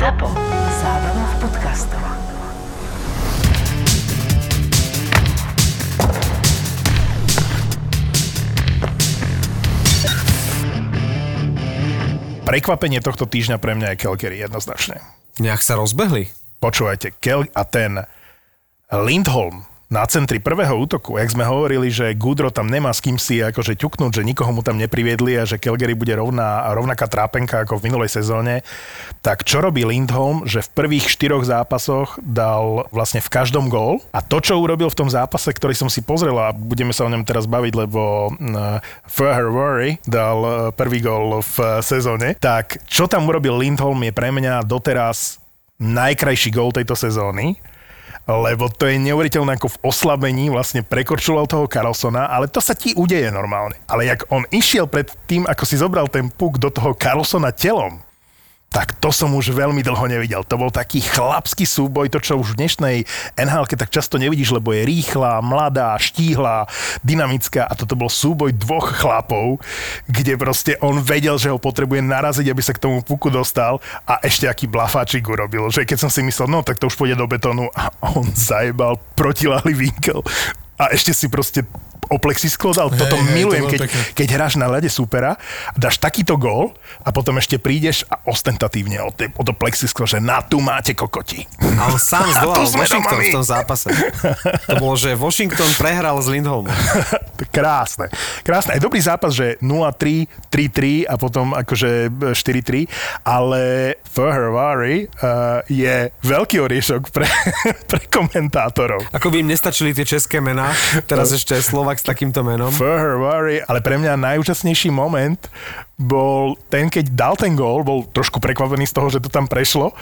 ZAPO. Zábrná v podcastov. Prekvapenie tohto týždňa pre mňa je Calgary jednoznačne. Nejak sa rozbehli. Počúvajte, Kel a ten Lindholm na centri prvého útoku, jak sme hovorili, že Gudro tam nemá s kým si akože ťuknúť, že nikoho mu tam nepriviedli a že Calgary bude rovná, rovnaká trápenka ako v minulej sezóne, tak čo robí Lindholm, že v prvých štyroch zápasoch dal vlastne v každom gól? A to, čo urobil v tom zápase, ktorý som si pozrel a budeme sa o ňom teraz baviť, lebo uh, Ferher Worry dal uh, prvý gól v uh, sezóne, tak čo tam urobil Lindholm je pre mňa doteraz najkrajší gól tejto sezóny lebo to je neuveriteľné ako v oslabení vlastne prekorčoval toho Carlsona, ale to sa ti udeje normálne. Ale jak on išiel pred tým, ako si zobral ten puk do toho Carlsona telom, tak to som už veľmi dlho nevidel. To bol taký chlapský súboj, to čo už v dnešnej nhl tak často nevidíš, lebo je rýchla, mladá, štíhla, dynamická. A toto bol súboj dvoch chlapov, kde proste on vedel, že ho potrebuje naraziť, aby sa k tomu puku dostal. A ešte aký blafáčik urobil, že keď som si myslel, no tak to už pôjde do betónu. A on zajebal protiláhly vinkel. A ešte si proste o plexisklo dal. Toto hej, milujem, to keď, pekné. keď hráš na ľade supera, dáš takýto gól a potom ešte prídeš a ostentatívne o, te, o to plexisklo, že na tu máte kokoti. A on sám zdolal Washington v tom zápase. To bolo, že Washington prehral s Lindholmom. Krásne. Krásne. Aj dobrý zápas, že 0-3, 3-3 a potom akože 4-3, ale Ferrari uh, je veľký oriešok pre, pre komentátorov. Ako by im nestačili tie české mená, teraz ešte Slovak s takýmto menom. Ferrari, ale pre mňa najúčastnejší moment bol ten, keď dal ten gól, bol trošku prekvapený z toho, že to tam prešlo,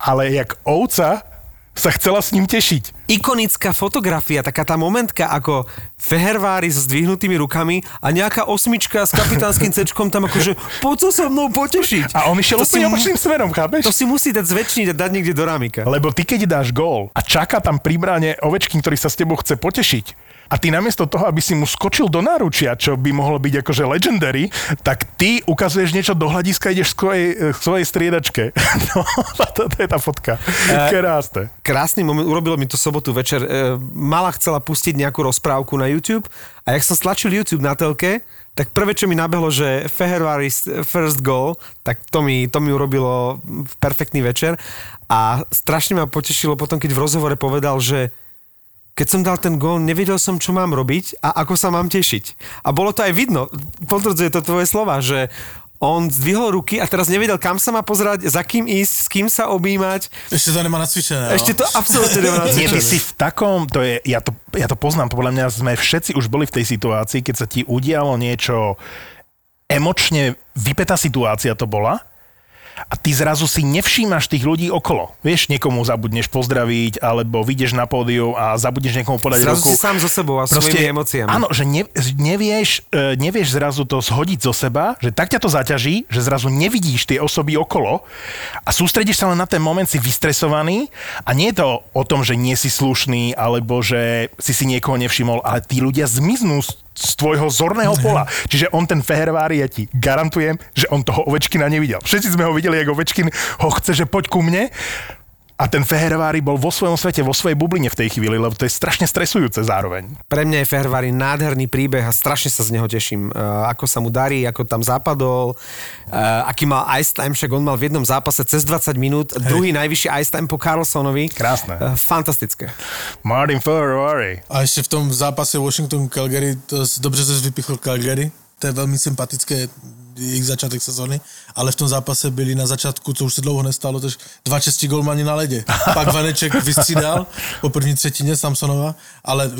ale jak ovca sa chcela s ním tešiť. Ikonická fotografia, taká tá momentka, ako Fehervári s zdvihnutými rukami a nejaká osmička s kapitánskym cečkom tam akože poď sa so mnou potešiť. A on išiel To si úplne opačným smerom, chápeš? To si musí dať zväčšniť a dať niekde do rámika. Lebo ty, keď dáš gól a čaká tam pri bráne Ovečkin, ktorý sa s tebou chce potešiť, a ty namiesto toho, aby si mu skočil do náručia, čo by mohlo byť akože legendary, tak ty ukazuješ niečo do hľadiska, ideš k svojej, k svojej striedačke. No, to, to je tá fotka. Krásne. krásny moment, urobilo mi to sobotu večer. E, Mala chcela pustiť nejakú rozprávku na YouTube a jak som stlačil YouTube na telke, tak prvé, čo mi nabehlo, že Fehervaris first goal, tak to mi, to mi urobilo perfektný večer a strašne ma potešilo potom, keď v rozhovore povedal, že keď som dal ten gól, nevedel som, čo mám robiť a ako sa mám tešiť. A bolo to aj vidno, potvrdzuje to tvoje slova, že on zdvihol ruky a teraz nevedel, kam sa má pozerať, za kým ísť, s kým sa objímať. Ešte to nemá nacvičené. no. Ešte to absolútne nemá na Nie, ty si v takom, to je, ja to, ja to poznám, podľa mňa sme všetci už boli v tej situácii, keď sa ti udialo niečo emočne vypetá situácia to bola a ty zrazu si nevšímaš tých ľudí okolo. Vieš, niekomu zabudneš pozdraviť, alebo vyjdeš na pódiu a zabudneš niekomu podať Zrazu ruku. si sám so sebou a svojimi emóciami. Áno, že ne, nevieš, e, nevieš zrazu to zhodiť zo seba, že tak ťa to zaťaží, že zrazu nevidíš tie osoby okolo a sústredíš sa len na ten moment, si vystresovaný a nie je to o tom, že nie si slušný alebo že si si niekoho nevšimol, ale tí ľudia zmiznú z, z tvojho zorného pola. Čiže on ten Fehervári, ja ti garantujem, že on toho Ovečkina nevidel. Všetci sme ho videli, ako Ovečkin ho chce, že poď ku mne a ten Fehervári bol vo svojom svete, vo svojej bubline v tej chvíli, lebo to je strašne stresujúce zároveň. Pre mňa je Fehervári nádherný príbeh a strašne sa z neho teším. Uh, ako sa mu darí, ako tam zapadol, uh, aký mal ice time, však on mal v jednom zápase cez 20 minút, druhý najvyšší ice time po Carlsonovi. Krásne. Uh, fantastické. Martin Fehervári. A ještě v tom zápase Washington-Calgary, to dobře se vypichl Calgary, to je velmi sympatické, jejich začátek sezóny, ale v tom zápase byli na začátku, co už se dlouho nestalo, tož dva čestí golmani na ledě. Pak Vaneček vystřídal po první třetině Samsonova, ale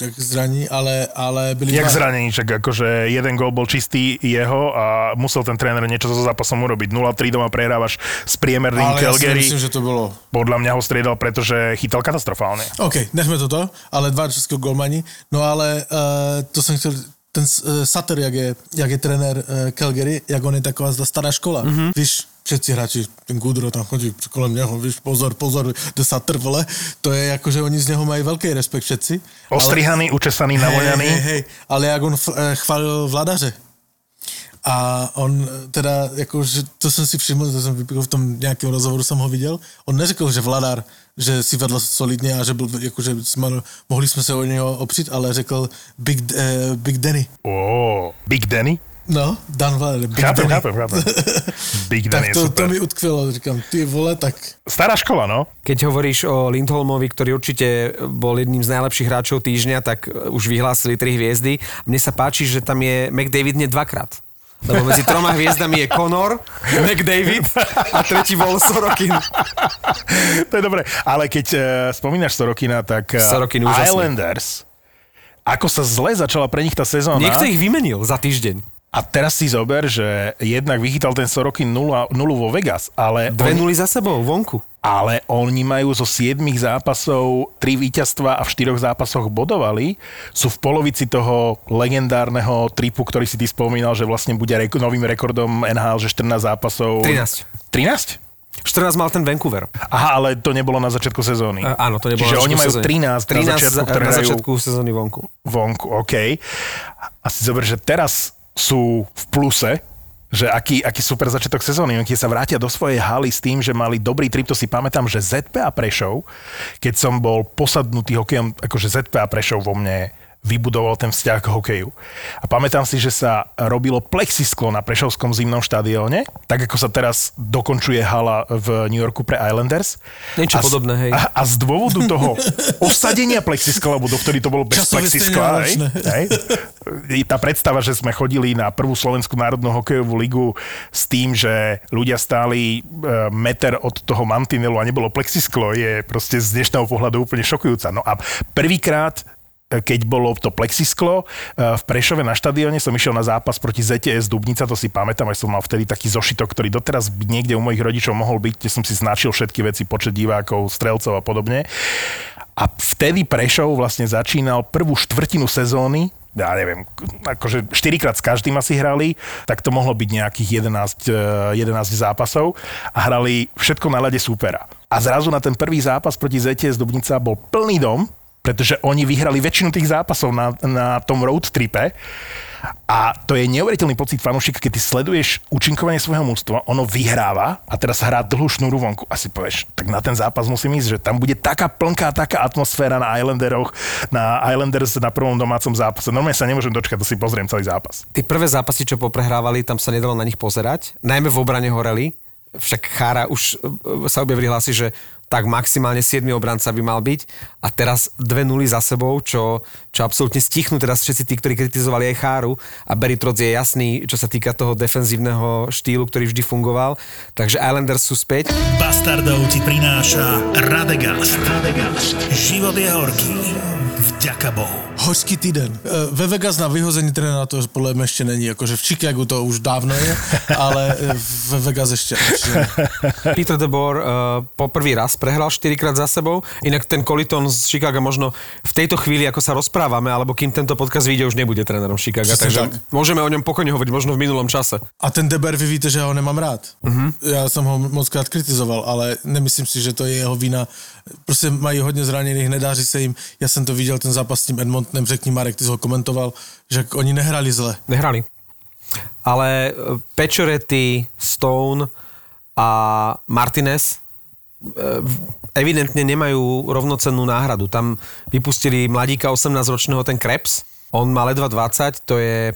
jak zraní, ale, ale byli Jak dva. zranený, čak akože jeden gól bol čistý jeho a musel ten tréner niečo so zápasom urobiť. 0-3 doma prehrávaš s priemerným Ale Calgary. myslím, že to bylo Podľa mňa ho striedal, pretože chytal katastrofálne. OK, nechme toto, ale dva českého golmani. No ale uh, to jsem chtěl, ten uh, Sutter, jak je, jak je trenér uh, Calgary, jak on je taková stará škola. Mm-hmm. Víš, všetci hráči, ten Gudro tam chodí kolem něho, víš, pozor, pozor, the Sutter, vole, to je jako, že oni z něho mají velký respekt všetci. Ostrihaný, učesaný, hej, navoňaný. hej, hej, ale jak on eh, chválil vladaře. A on teda, jako, že to jsem si všiml, to jsem v tom nějakém rozhovoru, jsem ho viděl. On neřekl, že Vladar, že si vedl solidně a že byl, jako, že jsme, mohli jsme se o něho opřít, ale řekl Big, eh, Big Danny. Ó, Big Danny? No, Dan Vladar, Big Chápem, Danny. chápem, chápem. Big Danny Tak to, super. to mi utkvělo, říkám, ty vole, tak Stará škola, no. Keď hovoríš o Lindholmovi, ktorý určite bol jedným z najlepších hráčov týždňa, tak už vyhlásili tri hviezdy. Mne sa páči, že tam je McDavid nie dvakrát. Lebo medzi troma hviezdami je Conor, McDavid a tretí bol Sorokin. to je dobré. Ale keď uh, spomínaš Sorokina, tak uh, Sorokin úžasný. Islanders, ako sa zle začala pre nich tá sezóna. Niekto ich vymenil za týždeň. A teraz si zober, že jednak vychytal ten Sorokin 0, 0 vo Vegas, ale Dve nuly za sebou, vonku. ale oni majú zo 7 zápasov 3 víťazstva a v 4 zápasoch bodovali. Sú v polovici toho legendárneho tripu, ktorý si ty spomínal, že vlastne bude rek- novým rekordom NHL, že 14 zápasov. 13. 13? 14 mal ten Vancouver. Aha, ale to nebolo na začiatku sezóny. E, áno, to nebolo Čiže na oni majú sezóny. 13, na začiatku, za- ktoré na začiatku sezóny vonku. vonku, OK. A si zober, že teraz sú v pluse, že aký, aký super začiatok sezóny. Oni sa vrátia do svojej haly s tým, že mali dobrý trip, to si pamätám, že ZPA Prešov, keď som bol posadnutý hokejom, akože ZPA Prešov vo mne vybudoval ten vzťah k hokeju. A pamätám si, že sa robilo plexisklo na Prešovskom zimnom štadióne, tak ako sa teraz dokončuje hala v New Yorku pre Islanders. Niečo A z- podobné, hej. A, a z dôvodu toho osadenia plexiskla, lebo dovtedy to bolo bez Časové plexiskla, hej, hej, I tá predstava, že sme chodili na prvú Slovenskú národnú hokejovú ligu s tým, že ľudia stáli e, meter od toho mantinelu a nebolo plexisklo, je proste z dnešného pohľadu úplne šokujúca. No a prvýkrát keď bolo to plexisklo e, v Prešove na štadióne, som išiel na zápas proti ZTS Dubnica, to si pamätám, aj som mal vtedy taký zošitok, ktorý doteraz niekde u mojich rodičov mohol byť, kde som si značil všetky veci, počet divákov, strelcov a podobne. A vtedy Prešov vlastne začínal prvú štvrtinu sezóny, ja neviem, akože 4 krát s každým asi hrali, tak to mohlo byť nejakých 11, eh, 11 zápasov a hrali všetko na ľade supera. A zrazu na ten prvý zápas proti ZTS Dubnica bol plný dom, pretože oni vyhrali väčšinu tých zápasov na, na tom road tripe a to je neuveriteľný pocit fanúšika, keď ty sleduješ účinkovanie svojho mústva, ono vyhráva a teraz hrá dlhú šnúru vonku a si povieš, tak na ten zápas musím ísť, že tam bude taká plnká, taká atmosféra na Islanderoch, na Islanders na prvom domácom zápase. Normálne sa nemôžem dočkať, to si pozriem celý zápas. Tie prvé zápasy, čo poprehrávali, tam sa nedalo na nich pozerať. Najmä v obrane horeli. Však Chára už sa objavili hlasy, že tak maximálne 7 obranca by mal byť a teraz dve nuly za sebou, čo, čo absolútne stichnú teraz všetci tí, ktorí kritizovali aj Cháru a Barry Trotz je jasný, čo sa týka toho defenzívneho štýlu, ktorý vždy fungoval. Takže Islanders sú späť. Bastardov ti prináša Radegast. Radegast. Život je horký. Vďaka Bohu. Hořký týden. E, Ve Vegas na vyhození trenéra to podle mě ještě není, jakože v Chicagu to už dávno je, ale e, ve Vegas ještě. Peter de Boer uh, po prvý raz prehral 4 krát za sebou, inak ten Coliton z Chicaga možno v tejto chvíli, ako sa rozprávame, alebo kým tento podcast vyjde, už nebude trénerom Chicaga, Přesně takže tak. môžeme o ňom pokojne hovoriť možno v minulom čase. A ten Deber, vy víte, že ho nemám rád. Uh-huh. Já jsem ho moc krát kritizoval, ale nemyslím si, že to je jeho vina. Prostě mají hodně zraněných, nedáří se jim. Já jsem to viděl, ten zápas s tím Edmontonem, řekni Marek, ty jsi ho komentoval, že oni nehrali zle. Nehrali. Ale uh, Pečoretti, Stone a Martinez uh, evidentne nemajú rovnocennú náhradu. Tam vypustili mladíka 18-ročného, ten Krebs. On má ledva 20, to je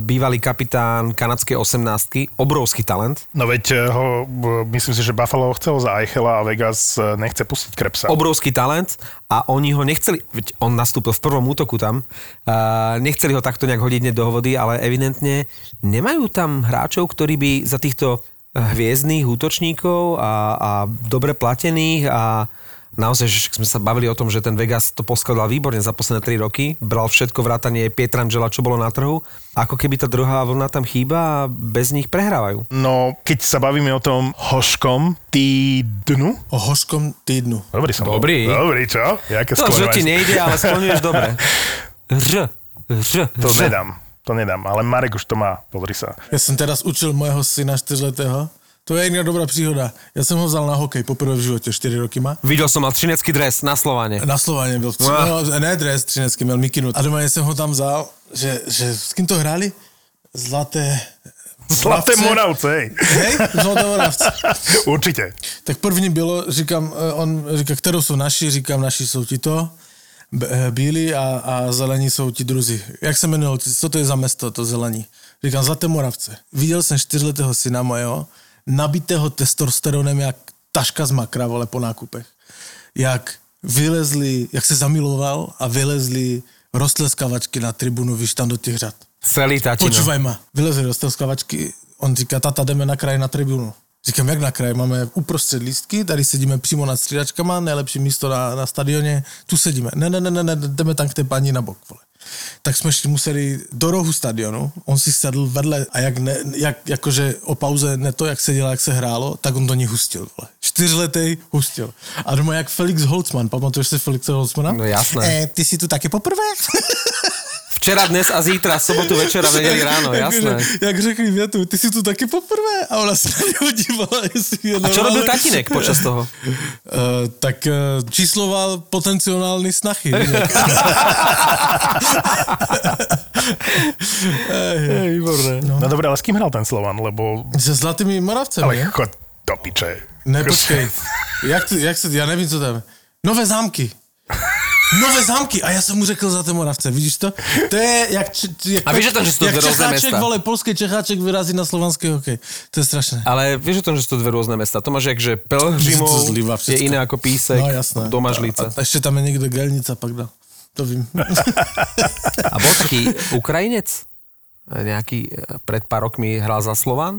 bývalý kapitán kanadskej 18 obrovský talent. No veď eh, ho, myslím si, že Buffalo ho chcel za Eichela a Vegas eh, nechce pustiť Krebsa. obrovský talent a oni ho nechceli, veď on nastúpil v prvom útoku tam, nechceli ho takto nejak hodiť do vody, ale evidentne nemajú tam hráčov, ktorí by za týchto hviezdných útočníkov a, a dobre platených a naozaj, že sme sa bavili o tom, že ten Vegas to poskladal výborne za posledné 3 roky, bral všetko vrátanie Pietrangela, čo bolo na trhu, ako keby tá druhá vlna tam chýba a bez nich prehrávajú. No, keď sa bavíme o tom hoškom týdnu, O hořkom týdnu. Dobrý som Dobrý. Bol. Dobrý, čo? Jaké To, že skloňovanie. ti nejde, ale skloňuješ dobre. R, R, To R. nedám. To nedám, ale Marek už to má, pozri sa. Já jsem teraz učil mojeho syna čtyřletého. To je jedna dobrá příhoda. Já jsem ho vzal na hokej poprvé v životě, 4 roky má. Videl som mal třinecký dres na Slovane. Na Slovaně byl, Wow. no, ne dres třinecký, měl mikinu. A doma jsem ho tam vzal, že, že s kým to hráli? Zlaté... Zlaté Moravce. Hej. Zlaté Moravce. Určite. Tak první bylo, říkám, eh, on říká, kterou jsou naši, říkám, naši jsou ti to, eh, bílí a, a zelení jsou ti druzí. Jak se jmenují, co to je za město, to zelení? Říkám, Zlaté Moravce. Viděl jsem čtyřletého syna mojeho, nabitého testosteronem jak taška z makra, vole, po nákupech. Jak vylezli, jak se zamiloval a vylezli roztleskavačky na tribunu, víš, tam do těch řad. Celý tatino. Počúvaj ma, vylezli do skavačky, on říká, tata, jdeme na kraj na tribunu. Říkám, jak na kraj? Máme uprostřed lístky, tady sedíme přímo nad střídačkama, nejlepší místo na, na stadioně, tu sedíme. Ne, ne, ne, ne, ne, jdeme tam k té paní na bok, vole. Tak jsme šli, museli do rohu stadionu, on si sedl vedle a jak, ne, jak jakože o pauze ne to, jak se dělá, jak se hrálo, tak on do ní hustil, vole. Čtyřletej hustil. A doma jak Felix Holzman, pamatuješ si Felixa Holzmana? No jasné. E, ty si tu taky poprvé? Včera, dnes a zítra, sobotu večera, v nedeli ráno, jasné. Jak řekli větu, ty jsi tu taky poprvé? A ona se na něho dívala, jestli je A čo robil tatínek počas toho? Uh, tak uh, čísloval potenciálny snachy. Hej, výborné. No dobre, ale s kým hral ten Slovan? Lebo... Se zlatými moravcemi, Ale chod do piče. Ne, počkej. Jak, to, jak se, já nevím, co tam. Nové zámky. Nové zámky. A já jsem mu řekl za té Moravce, vidíš to? To je jak... č- jak A víš o tom, že sú to dve rôzne mesta? vole, polský Čecháček vyrazí na slovanský hokej. To je strašné. Ale vieš o tom, že sú to dve rôzne mesta. To máš jak, že Pelhřimov To zlíva je iné ako Písek, No jasné. Domažlica. A, a ešte tam je niekde Gelnica, pak dá. To vím. A taký Ukrajinec, nejaký e, pred pár rokmi hral za Slovan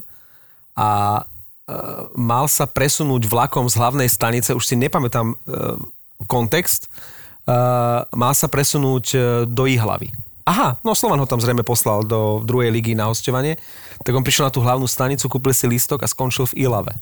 a e, mal sa presunúť vlakom z hlavnej stanice, už si nepamätám e, kontext, mal sa presunúť e, do Ihlavy. Aha, no Slovan ho tam zrejme poslal do druhej ligy na hostovanie, tak on prišiel na tú hlavnú stanicu, kúpil si lístok a skončil v Ilave.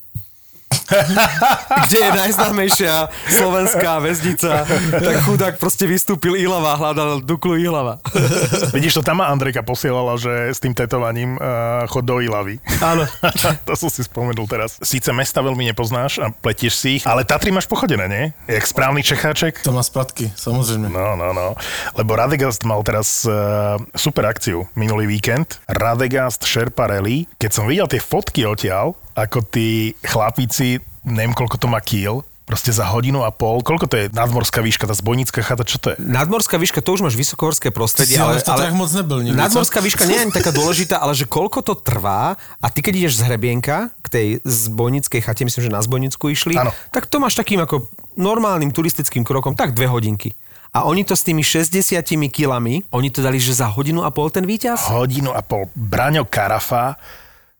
Kde je najznámejšia slovenská väznica, tak chudák proste vystúpil Ilava, hľadal Duklu Ilava. Vidíš to, tam ma Andrejka posielala, že s tým tetovaním uh, chod do Ilavy. Áno. to som si spomenul teraz. Síce mesta veľmi nepoznáš a pletieš si ich, ale Tatry máš pochodené, nie? Jak správny Čecháček. To má spratky, samozrejme. No, no, no. Lebo Radegast mal teraz uh, super akciu minulý víkend. Radegast Sherpa Rally. Keď som videl tie fotky odtiaľ, ako tí chlapíci, neviem koľko to má kýl, proste za hodinu a pol. Koľko to je nadmorská výška, tá zbojnická chata, čo to je? Nadmorská výška, to už máš vysokohorské prostredie, Si ale Tatrách moc nebyl nikdy, co? nadmorská výška nie je ani taká dôležitá, ale že koľko to trvá a ty keď ideš z Hrebienka k tej zbojnickej chate, myslím, že na zbojnicku išli, Áno. tak to máš takým ako normálnym turistickým krokom, tak dve hodinky. A oni to s tými 60 kilami, oni to dali, že za hodinu a pol ten víťaz? Hodinu a pol. Braňo Karafa,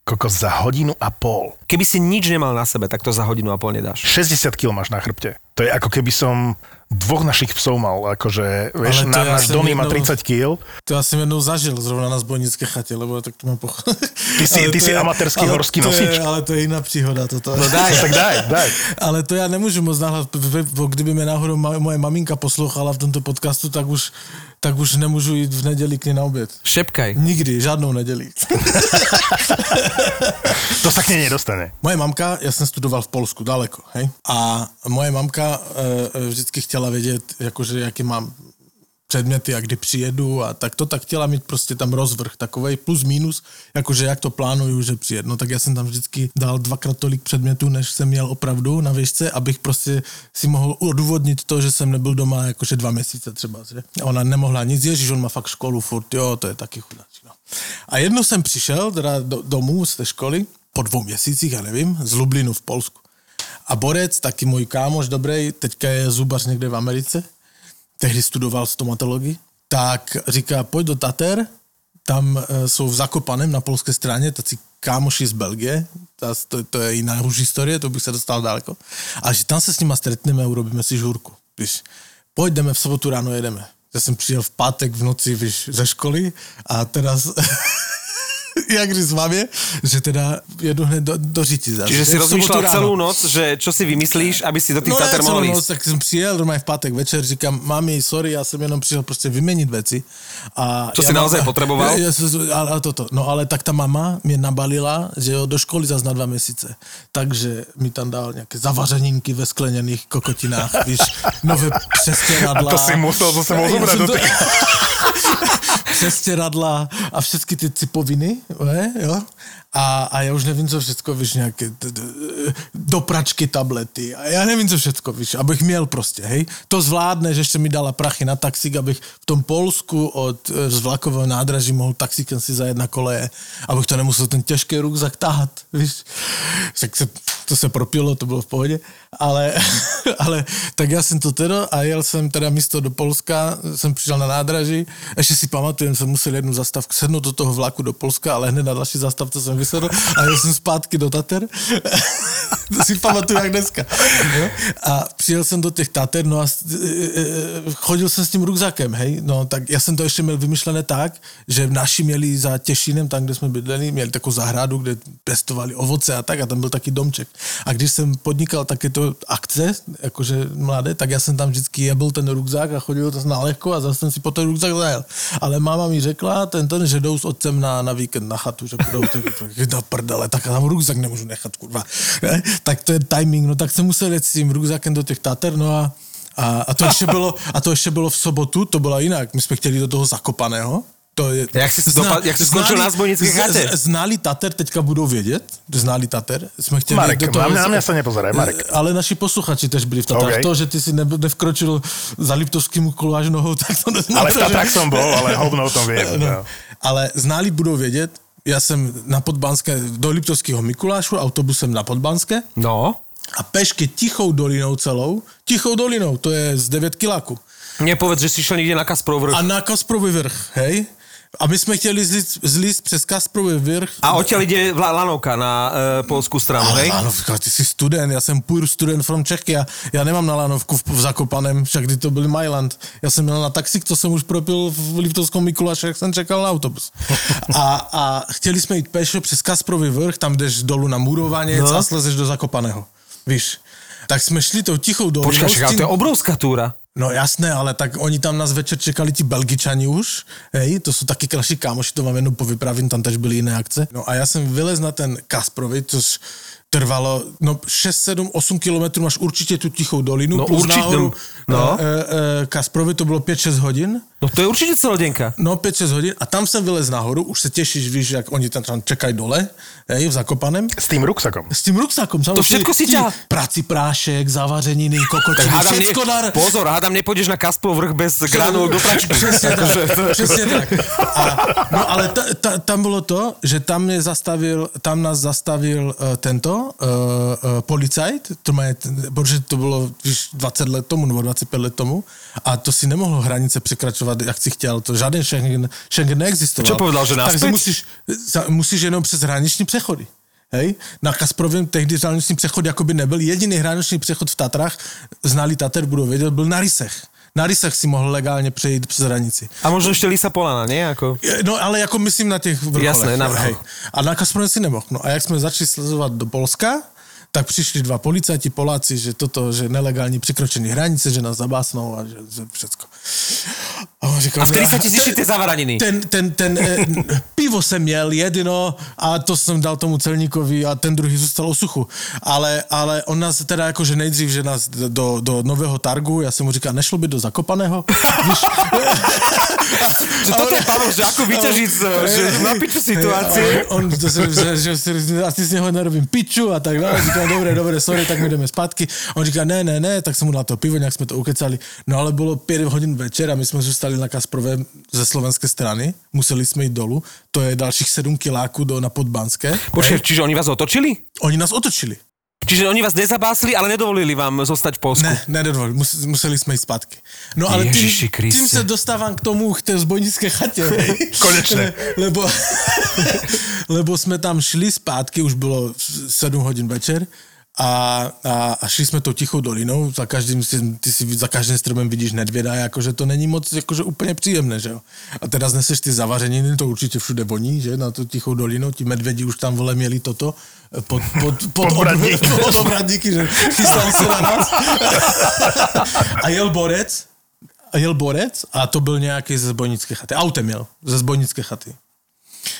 kokos za hodinu a pol. Keby si nič nemal na sebe, tak to za hodinu a pol nedáš. 60 kg máš na chrbte. To je ako keby som dvoch našich psov mal, akože, vieš, Ale na, ja náš Donny má jednou- 30 kg. To ja som jednou zažil zrovna na zbojnické chatě, lebo tak to mám pochod. Ty si- ty si amatérský horský nosič. ale to je jiná příhoda toto. No daj. Tak daj, daj. Ale to já nemůžu moc nahlas, kdyby mě náhodou moje maminka poslouchala v tomto podcastu, tak už, tak už nemůžu jít v neděli k ní na oběd. Šepkaj. Nikdy, žádnou neděli. To sa k nej nedostane. Moje mamka, já jsem studoval v Polsku, daleko, hej? A moje mamka e, vždycky chtěla vědět, jakože jaký mám předměty a kdy přijedu a tak to tak chtěla mít prostě tam rozvrh takovej plus minus, jakože jak to plánuju, že přijedu. No tak já jsem tam vždycky dal dvakrát tolik předmětů, než jsem měl opravdu na výšce, abych prostě si mohl odůvodnit to, že jsem nebyl doma jakože dva měsíce třeba. Že? Ona nemohla nic, ježiš, on má fakt školu furt, jo, to je taky chudáček. No. A jednou jsem přišel teda do, domů z té školy, po dvou měsících, já nevím, z Lublinu v Polsku. A Borec, taky můj kámoš dobrý, teďka je zubař někde v Americe, tehdy studoval stomatologii, tak říká, pojď do Tater, tam e, jsou v Zakopaném na polské straně tací kámoši z Belgie, to, to je jiná už historie, to bych se dostal daleko, a že tam se s nima stretneme a urobíme si žurku. Víš, pojď, jdeme v sobotu ráno, jedeme. Já jsem přijel v pátek v noci víš, ze školy a teraz jak říct mamě, že teda jedu hned do, do Řitice. Čiže si rozmýšľal celú noc, že čo si vymyslíš, aby si do tých No Tater mohol noc, ísť. tak jsem přijel, normálně v pátek večer, říkám, mami, sorry, já jsem jenom přišel prostě vyměnit věci. A Čo já si mám- naozaj potreboval? Ja, ja, ale, ale toto. No ale tak ta mama mě nabalila, že jo, do školy zas na dva měsíce. Takže mi tam dal nějaké zavařeninky ve skleněných kokotinách, víš, nové přestěradla. A to si musel zo sebou Ja zobrať som do to- tej- přestěradla a všechny ty cipoviny, ne, jo? A, a já už nevím, co všecko, víš, d- dopračky, tablety a já nevím, co všecko, víš, abych měl prostě, hej. To zvládne, že ještě mi dala prachy na taxík, abych v tom Polsku od eh, z vlakového nádraží mohl taxíkem si zajet na koleje, abych to nemusel ten těžký rukzak tahat, víš. Tak se, to se propilo, to bylo v pohodě, ale, ale tak já jsem to teda a jel jsem teda místo do Polska, jsem přišel na nádraží, ještě si pamatujem, jsem musel jednu zastavku sednout do toho vlaku do Polska, ale hned na další zastavce jsem vysedl a jel jsem zpátky do Tater. to si pamatuju jak dneska. A přijel jsem do těch Tater, no a e, e, chodil jsem s tím rukzakem, hej, no tak já jsem to ještě měl vymyšlené tak, že naši měli za Těšínem, tam, kde jsme bydleli, měli takovou zahradu, kde pestovali ovoce a tak a tam byl taky domček. A když jsem podnikal takéto akce, jakože mladé, tak já jsem tam vždycky jebl ten rukzak a chodil to na lehko a zase jsem si po ten rukzak zajel. Ale máma mi řekla, ten, ten, že jdou s otcem na, na víkend na chatu, že budou na prdele, tak tam rukzak nemůžu nechat, kurva. Ne? Tak to je timing, no tak jsem musel jet s tím rukzakem do těch Tater, no a a, a, to ještě bylo, a to ještě bylo v sobotu, to bylo jinak. My jsme chtěli do toho zakopaného. To je, Jak jsi dopa- jak jsi skončil na Zbojnické chatě? Znali Tater, teďka budou vědět, znali Tater. Jsme chtěli Marek, do toho, na mňa sa nepozeraj, Marek. Ale naši posluchači tež byli v Tatrách. OK. To, že ty si ne, nevkročil za Liptovským kuláž nohou, tak to neznamená, Ale v Tatrách že... som bol, ale hovno o tom viem. No, No. ale znali budou vědět, já jsem na Podbanské, do Liptovského Mikulášu, autobusem na Podbanské No, a pešky tichou dolinou celou, tichou dolinou, to je z 9 kiláku. nepovedz, že si šiel niekde na Kasprov vrch. A na Kasprový vrch, hej? A my jsme chtěli zlíst, zlíst přes Kasprový vrch. A odtiaľ ide lanovka na e, polskú stranu, Ale hej? lanovka, ty jsi student, já jsem půr student from Čechy, já, já nemám na lanovku v, v Zakopaném, však kdy to byl Mailand. Já jsem měl na taxík, to jsem už propil v Liptovskom Mikuláši, jak jsem čekal na autobus. A, a chtěli jsme jít pešo přes Kasprový vrch, tam jdeš dolů na Murovanec No. a slezeš do Zakopaného. Víš? Tak jsme šli tou tichou dolinou. Počkaj, to je obrovská túra. No jasné, ale tak oni tam nás večer čekali ti Belgičani už, hej, to jsou taky naši kámoši, to vám jenom povypravím, tam tež byly jiné akce. No a já jsem vylez na ten Kasprovi, což trvalo, no 6, 7, 8 kilometrů máš určitě tu tichou dolinu, No, plus určitě, nahoru no. e, e, Kasprovi to bylo 5-6 hodin, No to je určite celodenka. No 5-6 hodin a tam jsem vylez nahoru, už se těšíš, víš, jak oni tam, tam čekají dole, hej, v Zakopaném. S tým ruksakom. S tím ruksakom. To všetko si ťa- Prací prášek, zavařeniny, kokotiny, hádam, ne, všetko dar. pozor, hádam, nepôjdeš na Kasprov vrch bez granul do pračky. Přesně tak, přesně tak. A, no ale ta, ta, tam bylo to, že tam mě zastavil, tam nás zastavil uh, tento uh, uh, policajt, to má, protože to bylo víš, 20 let tomu, nebo 25 let tomu, a to si nemohlo hranice překračovat, jak si chtěl, to žádný Schengen, Schengen neexistoval. Čo povedal, že Takže naspäť? musíš, musíš jenom přes hraniční přechody. Hej? Na Kasprovém tehdy hraniční přechod jakoby nebyl. Jediný hraniční přechod v Tatrách, znali Tater, budou vědět, byl na Rysech. Na Rysech si mohl legálně přejít přes hranici. A možno ešte Lisa Polana, nie? Ako... No ale jako myslím na těch vrcholech. Jasné, na vrchol. A na Kasprovi si nemohl. No a jak jsme začali slezovat do Polska, tak přišli dva policajti, Poláci, že toto, že nelegální překročení hranice, že nás zabásnou a že, že všecko. A, on říkal, A vtedy "No, sa ti zišli tie zavaraniny. ten, ten, ten eh, pivo jsem měl jedno a to jsem dal tomu celníkovi a ten druhý zůstal o suchu. Ale, ale on nás teda jakože nejdřív, že nás do, do nového targu, já jsem mu říkal, nešlo by do Zakopaného? Víš, Že toto je Pavel, že ako vyťažiť z že na piču situácie. On, on to že, že, že, asi z něho nerobím piču a tak dále. Říkám, dobré, dobré, sorry, tak my jdeme zpátky. On říká, ne, ne, ne, tak jsem mu dal to pivo, nějak jsme to ukecali. No ale bylo 5 hodin večer a my jsme zůstali na Kasprové ze slovenské strany. Museli jsme jít dolů. To je dalších 7 kiláků do, na Podbanské. Počkaj, čiže oni vás otočili? Oni nás otočili. Čiže oni vás nezabásli, ale nedovolili vám zostať v Polsku. Ne, nedovolili, mus, museli jsme jít zpátky. No ale Ježiši tím, Kriste. tím se dostávám k tomu, k té zbojnické chatě. hej. Konečne. lebo, lebo jsme tam šli zpátky, už bylo 7 hodin večer a, a, a šli jsme tou tichou dolinou, za každým, ty si za každým stromem vidíš nedvěda, jakože to není moc jakože úplně příjemné, že jo. A teda zneseš ty zavařeniny, to určitě všude voní, že, na tu tichou dolinu, ti medvědi už tam vole měli toto, pod, pod, pod, Podbradníky. pod obradníky, že chystali se na nás. A jel borec, a jel borec a to byl nějaký ze zbojnické chaty. Autem jel, ze zbojnické chaty.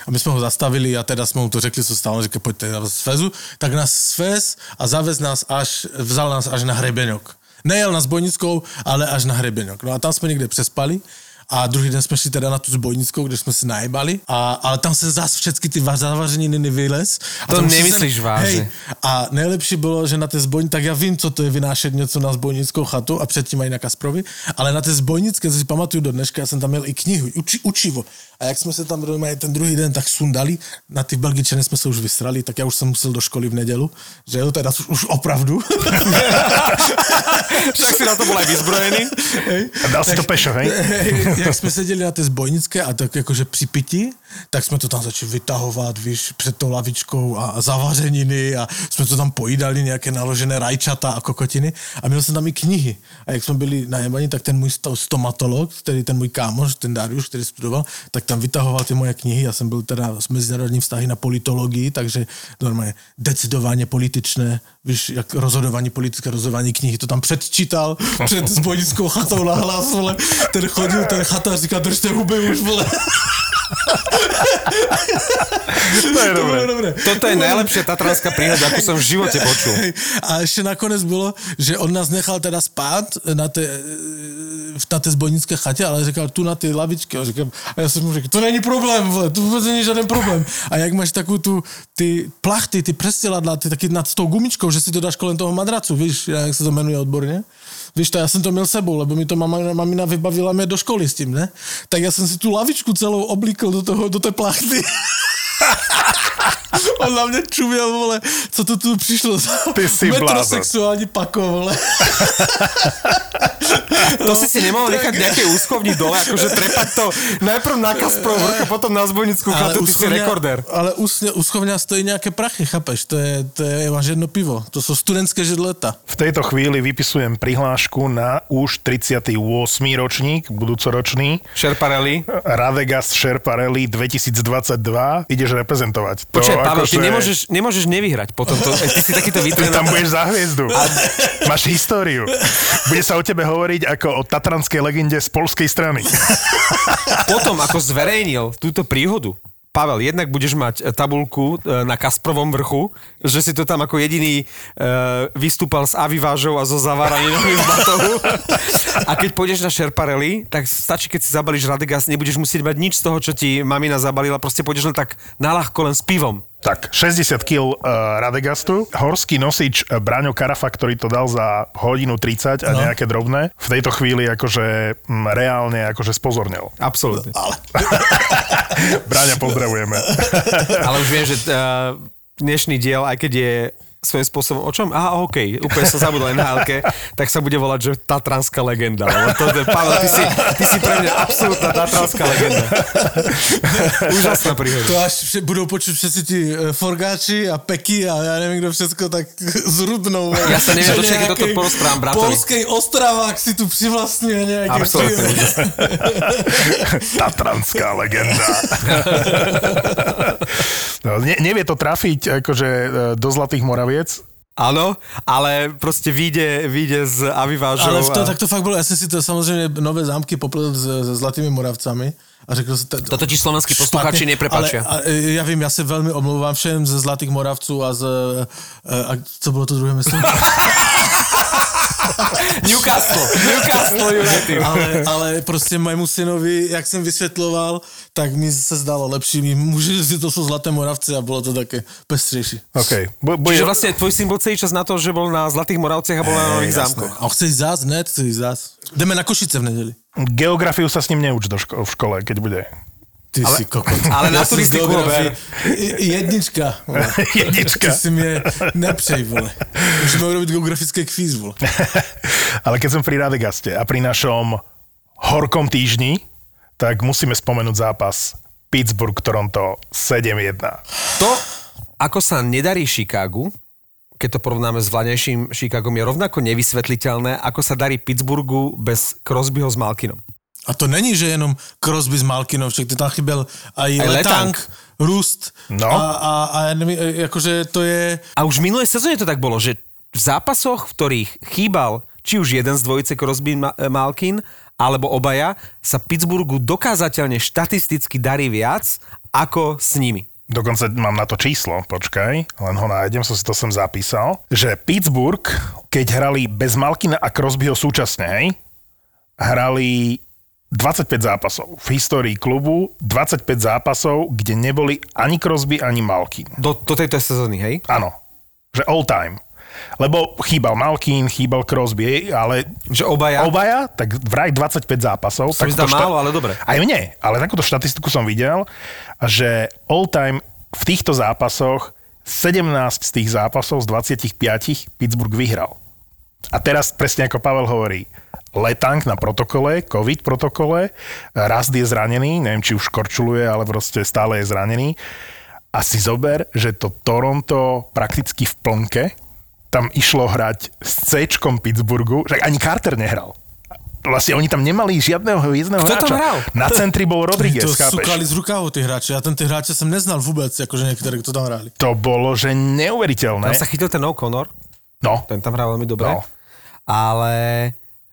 A my jsme ho zastavili a teda jsme mu to řekli, co. On říká, pojďte, vás svezu. Tak nás svez a zavez nás až, vzal nás až na hrebeňok. Nejel na zbojnickou, ale až na hrebeňok. No a tam jsme někde přespali a druhý den jsme šli teda na tu zbojnickou, kde jsme si najebali, a, ale tam jsem zas všechny ty va- zavařeniny vylez. A To nemyslíš jsem, vážně. Hej, a nejlepší bylo, že na té zbojnice, tak já vím, co to je vynášet něco na zbojnickou chatu a předtím i na Kasprovi, ale na té zbojnické, co si pamatuju do dneška, já jsem tam měl i knihu, uči, učivo. A jak jsme se tam ten druhý den tak sundali, na ty Belgičany jsme se už vysrali, tak já už jsem musel do školy v nedělu, že jo, teda už, už opravdu. Však si na to bol aj vyzbrojený. Hej. A dal si to pešo, hej? Hej, jak jsme seděli na té zbojnické a tak jakože při pití, tak jsme to tam začali vytahovat, víš, před tou lavičkou a, zavařeniny a jsme to tam pojídali, nějaké naložené rajčata a kokotiny a měl jsem tam i knihy. A jak jsme byli na Jemani, tak ten můj sto- stomatolog, který ten můj kámoš, ten Darius, který studoval, tak tam vytahoval ty moje knihy. Já jsem byl teda s mezinárodním vztahy na politologii, takže normálně decidování političné, víš, jak rozhodování, politické rozhodování knihy, to tam předčítal před zbojnickou chatou na hlas, vole. Ten chodil, ten chata říká, držte huby už, vole. To je dobré. dobré. Toto je najlepšia tatranská príhoda, akú som v živote počul. A ještě nakonec bylo, že on nás nechal teda spát na té, v na té zbojnické chatě, ale říkal tu na ty lavičky. A, říkám, a já jsem mu řekl, to není problém, vole, to vůbec není žádný problém. A jak máš takovou tu, ty plachty, ty přestěladla, ty taky nad tou gumičkou, že si to dáš kolem toho madracu, víš, jak se to jmenuje odborně? Víš, to já jsem to měl sebou, lebo mi to mama, mamina vybavila mě do školy s tím, ne? Tak já jsem si tu lavičku celou oblíkl do, toho, do té plachty. On na mě čuměl, vole, co to tu přišlo za Ty si blázon. metrosexuální pako, vole. To si si nemohol nechať nejaké úschovní dole, akože trepať to najprv na Kasprov vrch a potom na zbojnickú chatu, ty si rekordér. ale úschovňa, úschovňa stojí nějaké prachy, chápeš? To je, to je, máš jedno pivo. To jsou studentské židleta. V tejto chvíli vypisujem prihlášku na už 38. ročník, budúcoročný. Šerparelli. Radegast Sherpa Rally 2022. Ideš reprezentovať. To Počkaj, Pavel, ty akože- nemôžeš, nemôžeš nevyhrať potom. To, ty si takýto Ty tam budeš za hviezdu. Máš históriu. Bude sa o tebe hovoriť ako o tatranskej legende z polskej strany. Potom, ako zverejnil túto príhodu, Pavel, jednak budeš mať e, tabulku e, na Kasprovom vrchu, že si to tam ako jediný e, vystúpal s avivážou a so zaváraninou z batohu. A keď pôjdeš na Sherparelli, tak stačí, keď si zabalíš Radegas, nebudeš musieť mať nič z toho, čo ti mamina zabalila, proste pôjdeš len tak na ľahko len s pivom. Tak, 60 kg uh, Radegastu, horský nosič uh, Braňo Karafa, ktorý to dal za hodinu 30 a No. nejaké drobné, v tejto chvíli akože mm, reálne akože spozornil. Absolútne. Braňa pozdravujeme. Ale už viem, že uh, dnešný diel, aj keď je svojím spôsobom, o čom? Aha, OK, úplne som zabudol nhl tak sa bude volať, že Tatranská legenda. Lebo to, to, Pavel, ty si, ty si pre mňa absolútna Tatranská legenda. Úžasná príhoda. To až vše, budou počuť všetci ti e, forgáči a peky a já nevím, kdo všetko tak zrudnou. Ja sa neviem dočkať, keď toto porozprávam bratovi. Polskej ostravák si tu přivlastňuje nejaký... Absolútne. Tatranská legenda. no, ne, nevie to trafiť akože e, do Zlatých Moraviec. Áno, ale proste vyjde, vyjde z avivážou. Ale to, a... tak to fakt bylo, já jsem si to samozřejmě nové zámky popletl se, se Zlatými Moravcami a řekl jsem... To, To totiž slovenskí posluchači neprepačia. Ale, a, e, já vím, já se velmi omlouvám všem ze Zlatých Moravců a z... e, A co bylo to druhé město? Newcastle, Newcastle United. ale, ale prostě mému synovi, jak jsem vysvětloval, tak mi se zdálo lepší. Může si to jsou Zlaté Moravci a bylo to také pestřejší. OK. Bu, bude, Čiže vlastne tvoj syn bol celý čas na to, že bol na Zlatých Moravciach a bol na Nových zámkoch. A chce ísť zás? Ne, chce ísť zás. Jdeme na Košice v nedeli. Geografiu sa s ním neuč do ško- v škole, keď bude. Ty ale, si kokot. ale na z turistiku geografie- ber. I- Jednička. Vole. Jednička. Ty si mě nepřej, vole. Můžeme urobiť geografické kvíz, vole. Ale keď som pri Radegaste a pri našom horkom týždni, tak musíme spomenúť zápas Pittsburgh-Toronto 7-1. To, ako sa nedarí Chicagu, keď to porovnáme s vlanejším Chicagom, je rovnako nevysvetliteľné, ako sa darí Pittsburghu bez Crosbyho s Malkinom. A to není, že jenom Crosby s Malkinom, však tam chyběl aj, Aj Letang, Letang. Rust. No. A, a, a akože to je... A už v minulej sezóne to tak bolo, že v zápasoch, v ktorých chýbal či už jeden z dvojice Crosby e, Malkin, alebo obaja, sa Pittsburghu dokázateľne štatisticky darí viac ako s nimi. Dokonca mám na to číslo, počkaj, len ho nájdem, som si to sem zapísal, že Pittsburgh, keď hrali bez Malkina a Crosbyho súčasne, hej, hrali 25 zápasov. V histórii klubu 25 zápasov, kde neboli ani Crosby, ani Malkin. Do, do tejto sezóny, hej? Áno, že all time. Lebo chýbal Malkin, chýbal Crosby, ale Že obaja? obaja, tak vraj 25 zápasov. Sa mi zdá takúto málo, ale dobre. Aj mne, ale takúto štatistiku som videl, že all time v týchto zápasoch 17 z tých zápasov z 25 Pittsburgh vyhral. A teraz presne ako Pavel hovorí, Letank na protokole, COVID protokole, Rast je zranený, neviem, či už korčuluje, ale proste stále je zranený. A si zober, že to Toronto prakticky v plnke, tam išlo hrať s C Pittsburghu, že ani Carter nehral. Vlastne oni tam nemali žiadneho hviezdného Kto tam hráča. hral? Na centri bol Rodriguez, To chápeš? sukali z rukávu tí hráči. Ja ten tí hráče som neznal vôbec, akože niektoré, kto tam hráli. To bolo, že neuveriteľné. Tam sa chytil ten O'Connor, No, ten tam hral veľmi dobre. No. Ale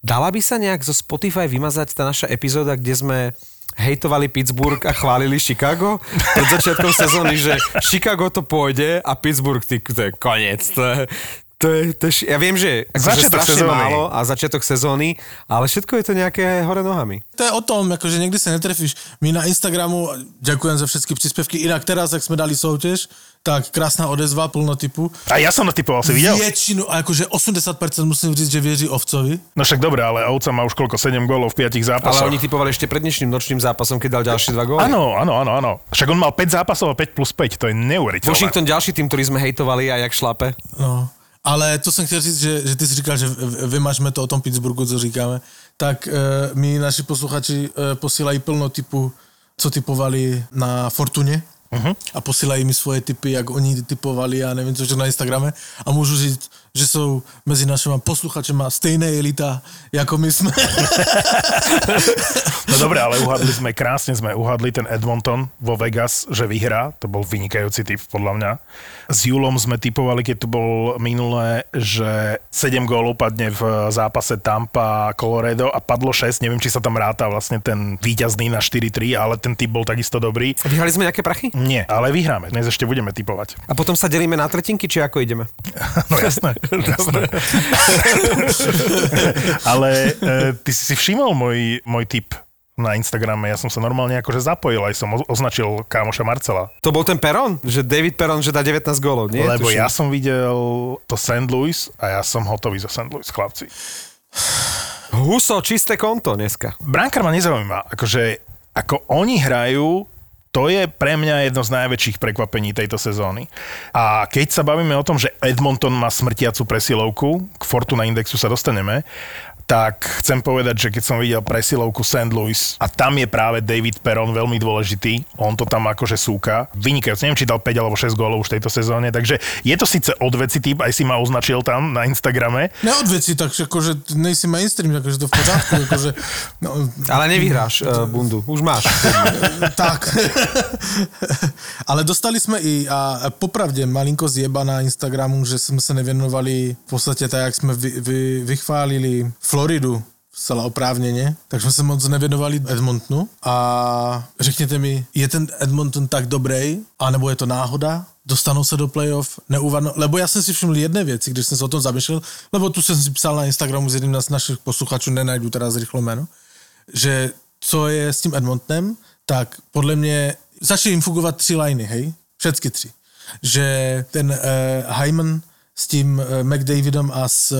dala by sa nejak zo Spotify vymazať tá naša epizóda, kde sme hejtovali Pittsburgh a chválili Chicago pred začiatkom sezóny, že Chicago to pôjde a Pittsburgh, ty, to je koniec. To je, to je, to je, ja viem, že akože Začiatok strašne sezóny. málo a začiatok sezóny, ale všetko je to nejaké hore nohami. To je o tom, akože niekdy sa netrefíš. My na Instagramu, ďakujem za všetky príspevky, inak teraz, ak sme dali soutěž, tak krásna odezva, plno typu. a ja som natypoval, si videl? Většinu, akože 80% musím říct, že věří ovcovi. No však dobre, ale Ovca má už koľko, 7 gólov v 5 Ale zápasoch. oni typovali ešte pred dnešným nočným zápasom, keď dal ďalšie dva góly. Áno, áno, áno, áno. Však on mal 5 zápasov a 5 plus 5, to je neuveriteľné. Washington ďalší tým, ktorý sme hejtovali a jak šlape. No. Ale to jsem chtěl říct, že, že ty si říkal, že vymažme to o tom Pittsburghu, co říkáme. Tak e, mi naši posluchači e, posílají plno typu, co typovali na Fortuně. Uh-huh. A posílají mi svoje typy, jak oni typovali a nevím co, že na Instagrame. A můžu říct, že jsou mezi našimi posluchačema stejné elita, jako my jsme. No dobre, ale uhadli sme, krásne sme uhadli ten Edmonton vo Vegas, že vyhrá. To bol vynikajúci typ, podľa mňa. S Julom sme typovali, keď tu bol minulé, že 7 gólov padne v zápase Tampa Colorado a padlo 6. Neviem, či sa tam ráta vlastne ten víťazný na 4-3, ale ten typ bol takisto dobrý. Vyhrali sme nejaké prachy? Nie, ale vyhráme. Dnes ešte budeme typovať. A potom sa delíme na tretinky, či ako ideme? No jasné. Ale e, ty si všimol môj, môj tip na Instagrame. Ja som sa normálne akože zapojil, aj som označil kámoša Marcela. To bol ten Peron? Že David Peron, že dá 19 gólov, nie? lebo Tuším. ja som videl to St. Louis a ja som hotový za St. Louis, chlapci. Huso, čisté konto dneska. Brankár ma nezaujíma. Akože, ako oni hrajú, to je pre mňa jedno z najväčších prekvapení tejto sezóny. A keď sa bavíme o tom, že Edmonton má smrtiacu presilovku, k Fortuna Indexu sa dostaneme, tak chcem povedať, že keď som videl presilovku St. Louis a tam je práve David Perron veľmi dôležitý, on to tam akože súka, vynikajúci, neviem, či dal 5 alebo 6 gólov už v tejto sezóne, takže je to síce odveci typ, aj si ma označil tam na Instagrame, Neodveci, tak akože nejsi mainstream, akože to v pořádku, akože, no, Ale nevyhráš uh, bundu, už máš. tak. Ale dostali jsme i, a popravdě malinko zjeba na Instagramu, že jsme se nevěnovali v podstatě tak, jak jsme vy, vy, vychválili Floridu zcela oprávněně, tak jsme se moc nevěnovali Edmontonu a řekněte mi, je ten Edmonton tak dobrý, anebo je to náhoda? Dostanou se do playoff, neuvadnou, lebo já jsem si všiml jedné věci, když jsem se o tom zamýšlel, lebo tu jsem si psal na Instagramu s jedním z našich posluchačů, nenajdu teraz rychlo jméno, že co je s tím Edmontonem, tak podle mě začali jim fungovat tři liney, hej? Všechny tři. Že ten uh, Hyman s tím uh, McDavidem a s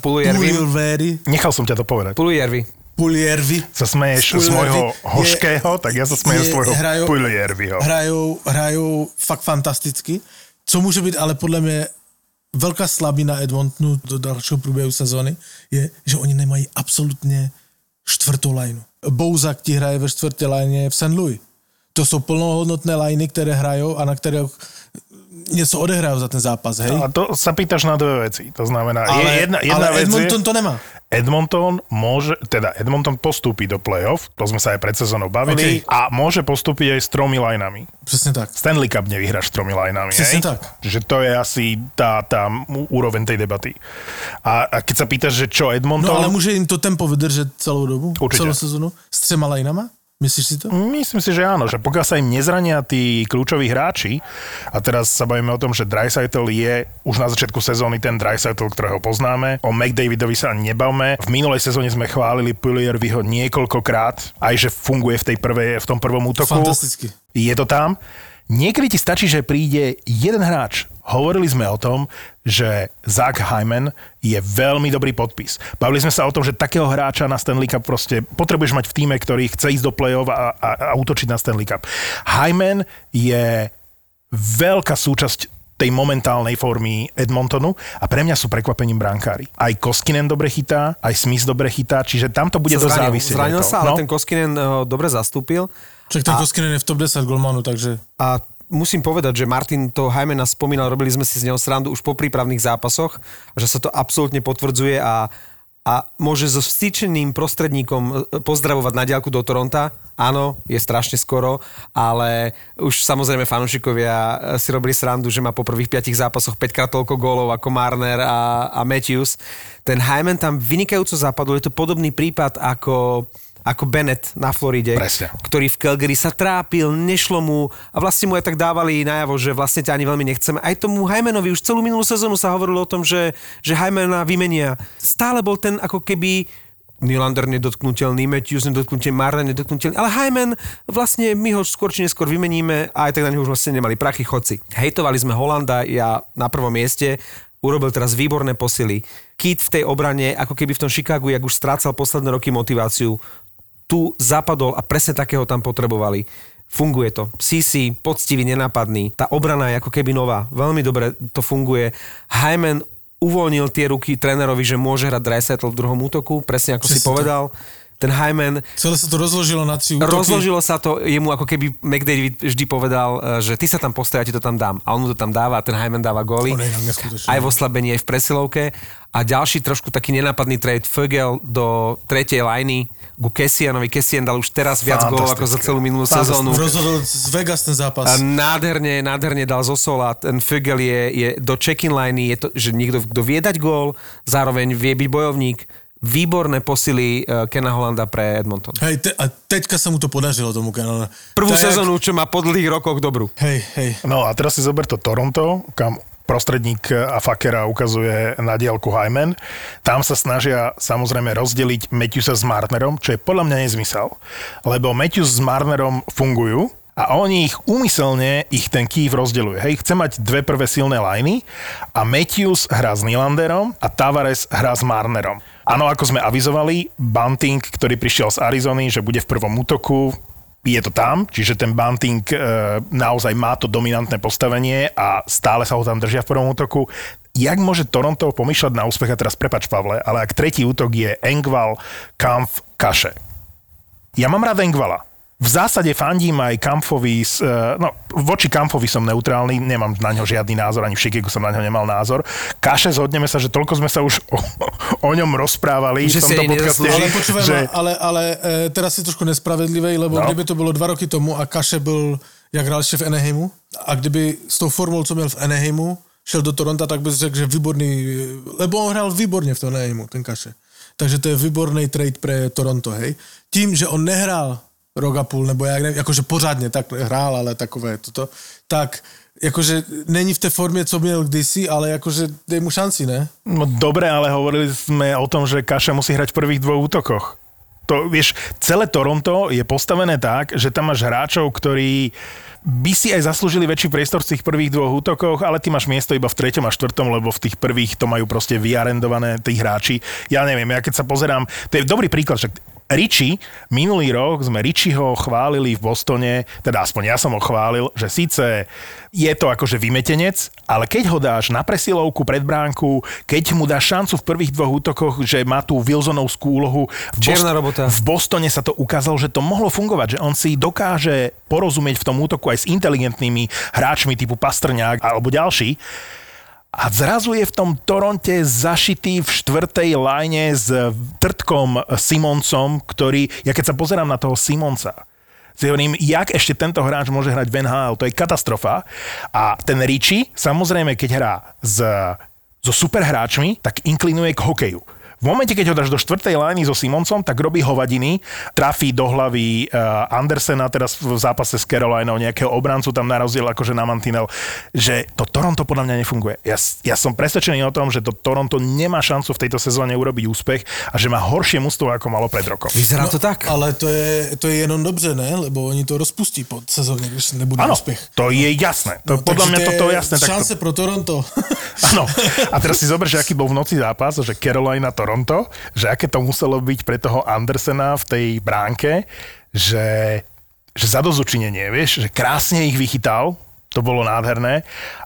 Puljujarvim. Puljujarvi, nechal som ťa to povedať. Pulujерvi. Puljujarvi, Sa smeješ z môjho hoškého, tak ja sa smejem z tvojho hrajou, Puljujerviho. hrajou, hrajou fakt fantasticky. Co může být ale podle mě velká slabina Edmontonu do dalšího průběhu sezóny, je, že oni nemají absolutně čtvrtou lineu. Bouzak ti hraje ve čtvrté lajně v St. Louis. To jsou plnohodnotné lajny, které hrajou a na které něco odehrajú za ten zápas, hej? A to sa pýtaš na dve veci. To znamená, ale, je jedna, jedna ale vec Edmonton je, to nemá. Edmonton môže, teda Edmonton postúpi do play-off, to sme sa aj pred sezónou bavili, Okay. a môže postúpiť aj s tromi lineami. Přesně tak. Stanley Cup nevyhráš s tromi lineami. Presne hej? tak. Že to je asi tá, tá úroveň tej debaty. A, a keď sa pýtaš, že čo Edmonton... No ale může jim to tempo vydržet celou dobu? Určitě. Celou sezonu? S třema lineama? Myslíš si to? Myslím si, že áno, že pokiaľ sa im nezrania tí kľúčoví hráči, a teraz sa bavíme o tom, že Dreisaitl je už na začiatku sezóny ten Dreisaitl, ktorého poznáme, o McDavidovi sa nebavme. V minulej sezóne sme chválili Puliervyho niekoľkokrát, aj že funguje v, tej prvej, v tom prvom útoku. Fantasticky. Je to tam. Niekedy ti stačí, že príde jeden hráč. Hovorili sme o tom, že Zach Hyman je veľmi dobrý podpis. Bavili sme sa o tom, že takého hráča na Stanley Cup proste potrebuješ mať v týme, ktorý chce ísť do play-off a, a, a útočiť na Stanley Cup. Hyman je veľká súčasť tej momentálnej formy Edmontonu a pre mňa sú prekvapením brankári. Aj Koskinen dobre chytá, aj Smith dobre chytá, čiže tam to bude dosť závisieť. zranil sa, ale No. ten Koskinen ho dobre zastúpil. Čak ten Koskinen je v top 10 golmanu, takže... A musím povedať, že Martin to Hymena spomínal, robili sme si z neho srandu už po prípravných zápasoch, že sa to absolútne potvrdzuje a, a môže so vstýčeným prostredníkom e, pozdravovať na diálku do Toronta. Áno, je strašne skoro, ale už samozrejme fanúšikovia e, si robili srandu, že má po prvých piatich zápasoch 5 krát toľko gólov ako Marner a, a Matthews. Ten Hyman tam vynikajúco zapadol, je to podobný prípad ako ako Bennett na Floride, Presne. ktorý v Calgary sa trápil, nešlo mu a vlastne mu aj tak dávali najavo, že vlastne ťa ani veľmi nechceme. Aj tomu Hymanovi už celú minulú sezónu sa hovorilo o tom, že, že Hymana vymenia. Stále bol ten ako keby Nylander nedotknutelný, Matthews nedotknutelný, Marner nedotknutelný, ale Hyman vlastne my ho skôr či neskôr vymeníme a aj tak na neho už vlastne nemali prachy chodci. Hejtovali sme Holanda, ja na prvom mieste, urobil teraz výborné posily. Kit v tej obrane, ako keby v tom Chicagu, jak už strácal posledné roky motiváciu, tu zapadol a presne takého tam potrebovali. Funguje to. CC, poctivý, nenápadný. Tá obrana je ako keby nová. Veľmi dobre to funguje. Hyman uvoľnil tie ruky trénerovi, že môže hrať Dreisaitl v druhom útoku, presne ako si Presne tak. povedal. Ten Hyman Celé sa to rozložilo na tri útoky. Rozložilo sa to, jemu ako keby McDavid vždy povedal, e, že ty sa tam postav, ja ti to tam dám. A on mu to tam dáva a ten Hyman dáva góly. Aj v oslabení, aj v presilovke. A ďalší trošku taký nenápadný trade, Fögel do tretej lajny ku Kessianovi. Kessian dal už teraz viac gólov ako za celú minulú sezónu. Rozhodol z Vegas ten zápas. A nádherne, nádherne dal zo sola. Ten Fögel je, je do check-in liney, je to, že niekto, kto vie dať gól, zároveň vie byť bojovník. Výborné posily eh, Kena Holanda pre Edmonton. Hej, te, a teďka sa mu to podařilo tomu Canada. Prvú jak- sezónu, čo má po dlhých rokoch dobrú. Hej, hej. No a teraz si zober to Toronto, kam prostredník a Fakera ukazuje na diálku Hyman. Tam sa snažia samozrejme rozdeliť Matthewsa s Marnerom, čo je podľa mňa nezmysel, lebo Matthews s Marnerom fungujú a oni ich úmyselne, ich ten Kiev rozdeľuje. Hej, chce mať dve prvé silné lajny a Matthews hrá s Nylanderom a Tavares hrá s Marnerom. Áno, ako sme avizovali, Bunting, ktorý prišiel z Arizony, že bude v prvom útoku, je to tam, čiže ten Bunting e, naozaj má to dominantné postavenie a stále sa ho tam držia v prvom útoku. Jak môže Toronto pomýšľať na úspech, a teraz prepač Pavle, ale ak tretí útok je Engval, Kampf, Kaše. Ja mám rád Engvala. V zásade fandím aj Kampfovi, e, no voči Kampfovi som neutrálny, nemám na ňo žiadny názor, ani v Šikiku som na ňo nemal názor. Kaše zhodneme sa, že toľko sme sa už o, o ňom rozprávali Že v tomto podcaste. Ale počúvaj že... ale, ale e, teraz si trošku nespravedlivý, lebo No. kdyby to bylo dva roky tomu a Kaše byl, jak hrál ještě v Anaheimu, a kdyby s tou formou, co měl v Anaheimu, šel do Toronto, tak bys řekl, že výborný, lebo on hrál výborně v tom Anaheimu, ten Kaše. Takže to je výborný trade pre Toronto, hej. Tím, že on nehrál rok a půl, nebo jak nevím, jakože pořádně tak hrál, ale takové toto, tak jakože není v té formě, co měl kdysi, ale jakože dej mu šanci, ne? No dobre, ale hovorili sme o tom, že Kaša musí hrať v prvých dvoch útokoch. To, vieš, celé Toronto je postavené tak, že tam máš hráčov, ktorí by si aj zaslúžili väčší priestor v tých prvých dvoch útokoch, ale ty máš miesto iba v treťom a štvrtom, lebo v tých prvých to majú proste vyarendované tí hráči. Ja neviem, ja keď sa pozerám, to je dobrý príklad, však Richie, minulý rok sme Richieho chválili v Bostone, teda aspoň ja som ho chválil, že síce je to akože vymetenec, ale keď ho dáš na presilovku pred bránku, keď mu dáš šancu v prvých dvoch útokoch, že má tú Wilsonovskú úlohu. V Čierna robota. V Bostone sa to ukázalo, že to mohlo fungovať, že on si dokáže porozumieť v tom útoku aj s inteligentnými hráčmi typu Pastrňák alebo ďalší. A zrazu je v tom Toronte zašitý v štvrtej line s trtkom Simoncom, ktorý, ja keď sa pozerám na toho Simonca, si hovorím, jak ešte tento hráč môže hrať v NHL, to je katastrofa. A ten Richie, samozrejme, keď hrá s, so superhráčmi, tak inklinuje k hokeju. V momente, keď ho dáš do štvrtej lány so Simoncom, tak robí hovadiny, trafí do hlavy uh, Andersena teraz v zápase s Carolinou, nejakého obrancu tam na rozdiel akože na Mantinel, že to Toronto podľa mňa nefunguje. Ja, ja som presvedčený o tom, že to Toronto nemá šancu v tejto sezóne urobiť úspech a že má horšie mústvo, ako malo pred rokom. Vyzerá to tak. Ale to je, to je jenom dobře, ne? Lebo oni to rozpustí po sezóně, když nebude Áno, úspěch. to je jasné. To, No, podľa mňa to toto je je jasné. Tak to, Šance pro Toronto. Áno. A teraz si zober, že aký bol v noci zápas, že Carolina Toronto, že aké to muselo byť pre toho Andersena v tej bránke, že, že zadozučinenie, vieš, že krásne ich vychytal, to bolo nádherné.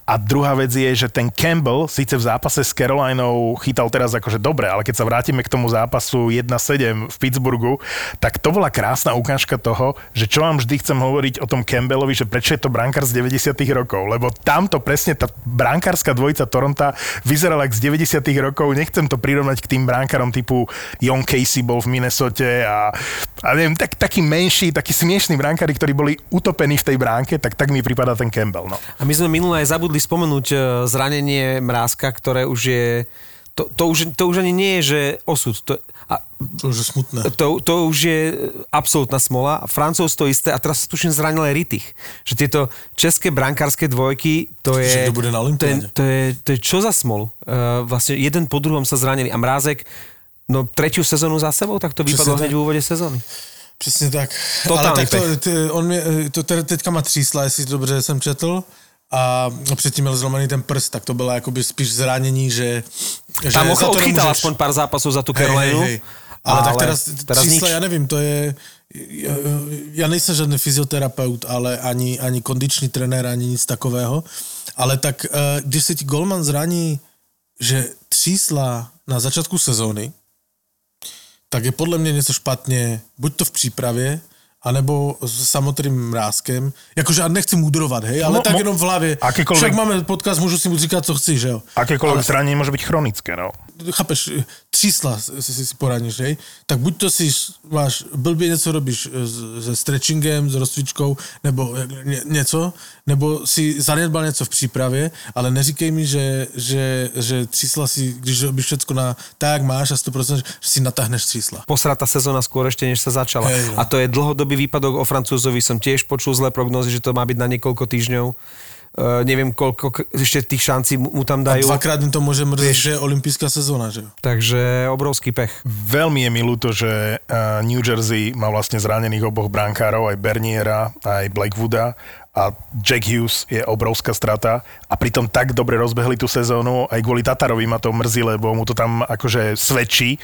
A druhá vec je, že ten Campbell síce v zápase s Carolinou chytal teraz akože dobre, ale keď sa vrátime k tomu zápasu 1-7 v Pittsburghu, tak to bola krásna ukážka toho, že čo vám vždy chcem hovoriť o tom Campbellovi, že prečo je to brankár z 90 rokov, lebo tamto presne tá brankárska dvojica Toronta vyzerala z 90 rokov, nechcem to prirovnať k tým brankárom typu Jon Casey bol v Minnesote a, a neviem, tak, taký menší, taký smiešný brankári, ktorí boli utopení v tej bránke, tak tak mi pripadá ten Campbell. No. A my sme minule aj zabudli spomenúť e, zranenie mrázka, ktoré už je... To, to, už, to už ani nie je, že osud. To, a To už je smutné. to, to už je absolútna smola. Francúz to isté a teraz sa tuším zranil aj Ritich. Že tieto české brankárske dvojky, to je... Že kto bude na to je, to, je, to je čo za smolu? Uh, vlastne jeden po druhom sa zranili a Mrázek no tretiu sezónu za sebou, tak to vypadlo hneď v úvode sezóny. Přesně tak. Totální Ale tak to, ty, on mě, to te- teďka má třísla, jestli dobře jsem četl. A předtím měl zlomený ten prst, tak to bylo jakoby spíš zranění, že... Tam že ho za to odchytal nemůžeš. aspoň pár zápasov za Hej, hej, Carolinu. hej. Ale, tak teraz, teraz čísla, nič. já nevím, to je... Ja, ja nejsem žádný fyzioterapeut, ale ani, ani kondiční trenér, ani nic takového. Ale tak, eh, když se ti Golman zraní, že třísla na začátku sezóny, tak je podle mě něco špatně, buď to v přípravě, anebo s samotným mrázkem. Jakože já nechci mudrovat, hej, ale No, tak mo- jenom v hlavě. akékoľvek- Však máme podcast, můžu si mu říkat, co chci, že jo. Akékoľvek zranenie môže byť chronické, no. chápeš, třísla si, si, si poraníš, hej? Tak buď to si máš, blbě něco robíš eh, se stretchingem, s rozcvičkou, nebo ně, něco, nebo si zanedbal něco v přípravě, ale neříkej mi, že, že, že třísla si, když robíš všecko na tak, máš a 100%, že si natáhneš třísla. posratá sezóna skôr ešte, než sa začala. Hej, no. A to je dlhodobý výpadok o Francúzovi. Som tiež počul zlé prognozy, že to má byť na niekoľko týždňov. Uh, neviem, koľko k- ešte tých šancí mu, tam A dajú. dvakrát mi to může mrzet, že je olympijská sezóna, že? Takže obrovský pech. Veľmi je mi ľúto, že uh, New Jersey má vlastne zranených oboch brankárov, aj Berniera, aj Blackwooda a Jack Hughes je obrovská strata a pritom tak dobre rozbehli tú sezónu, aj kvôli Tatarovi ma to mrzí, lebo mu to tam akože svedčí.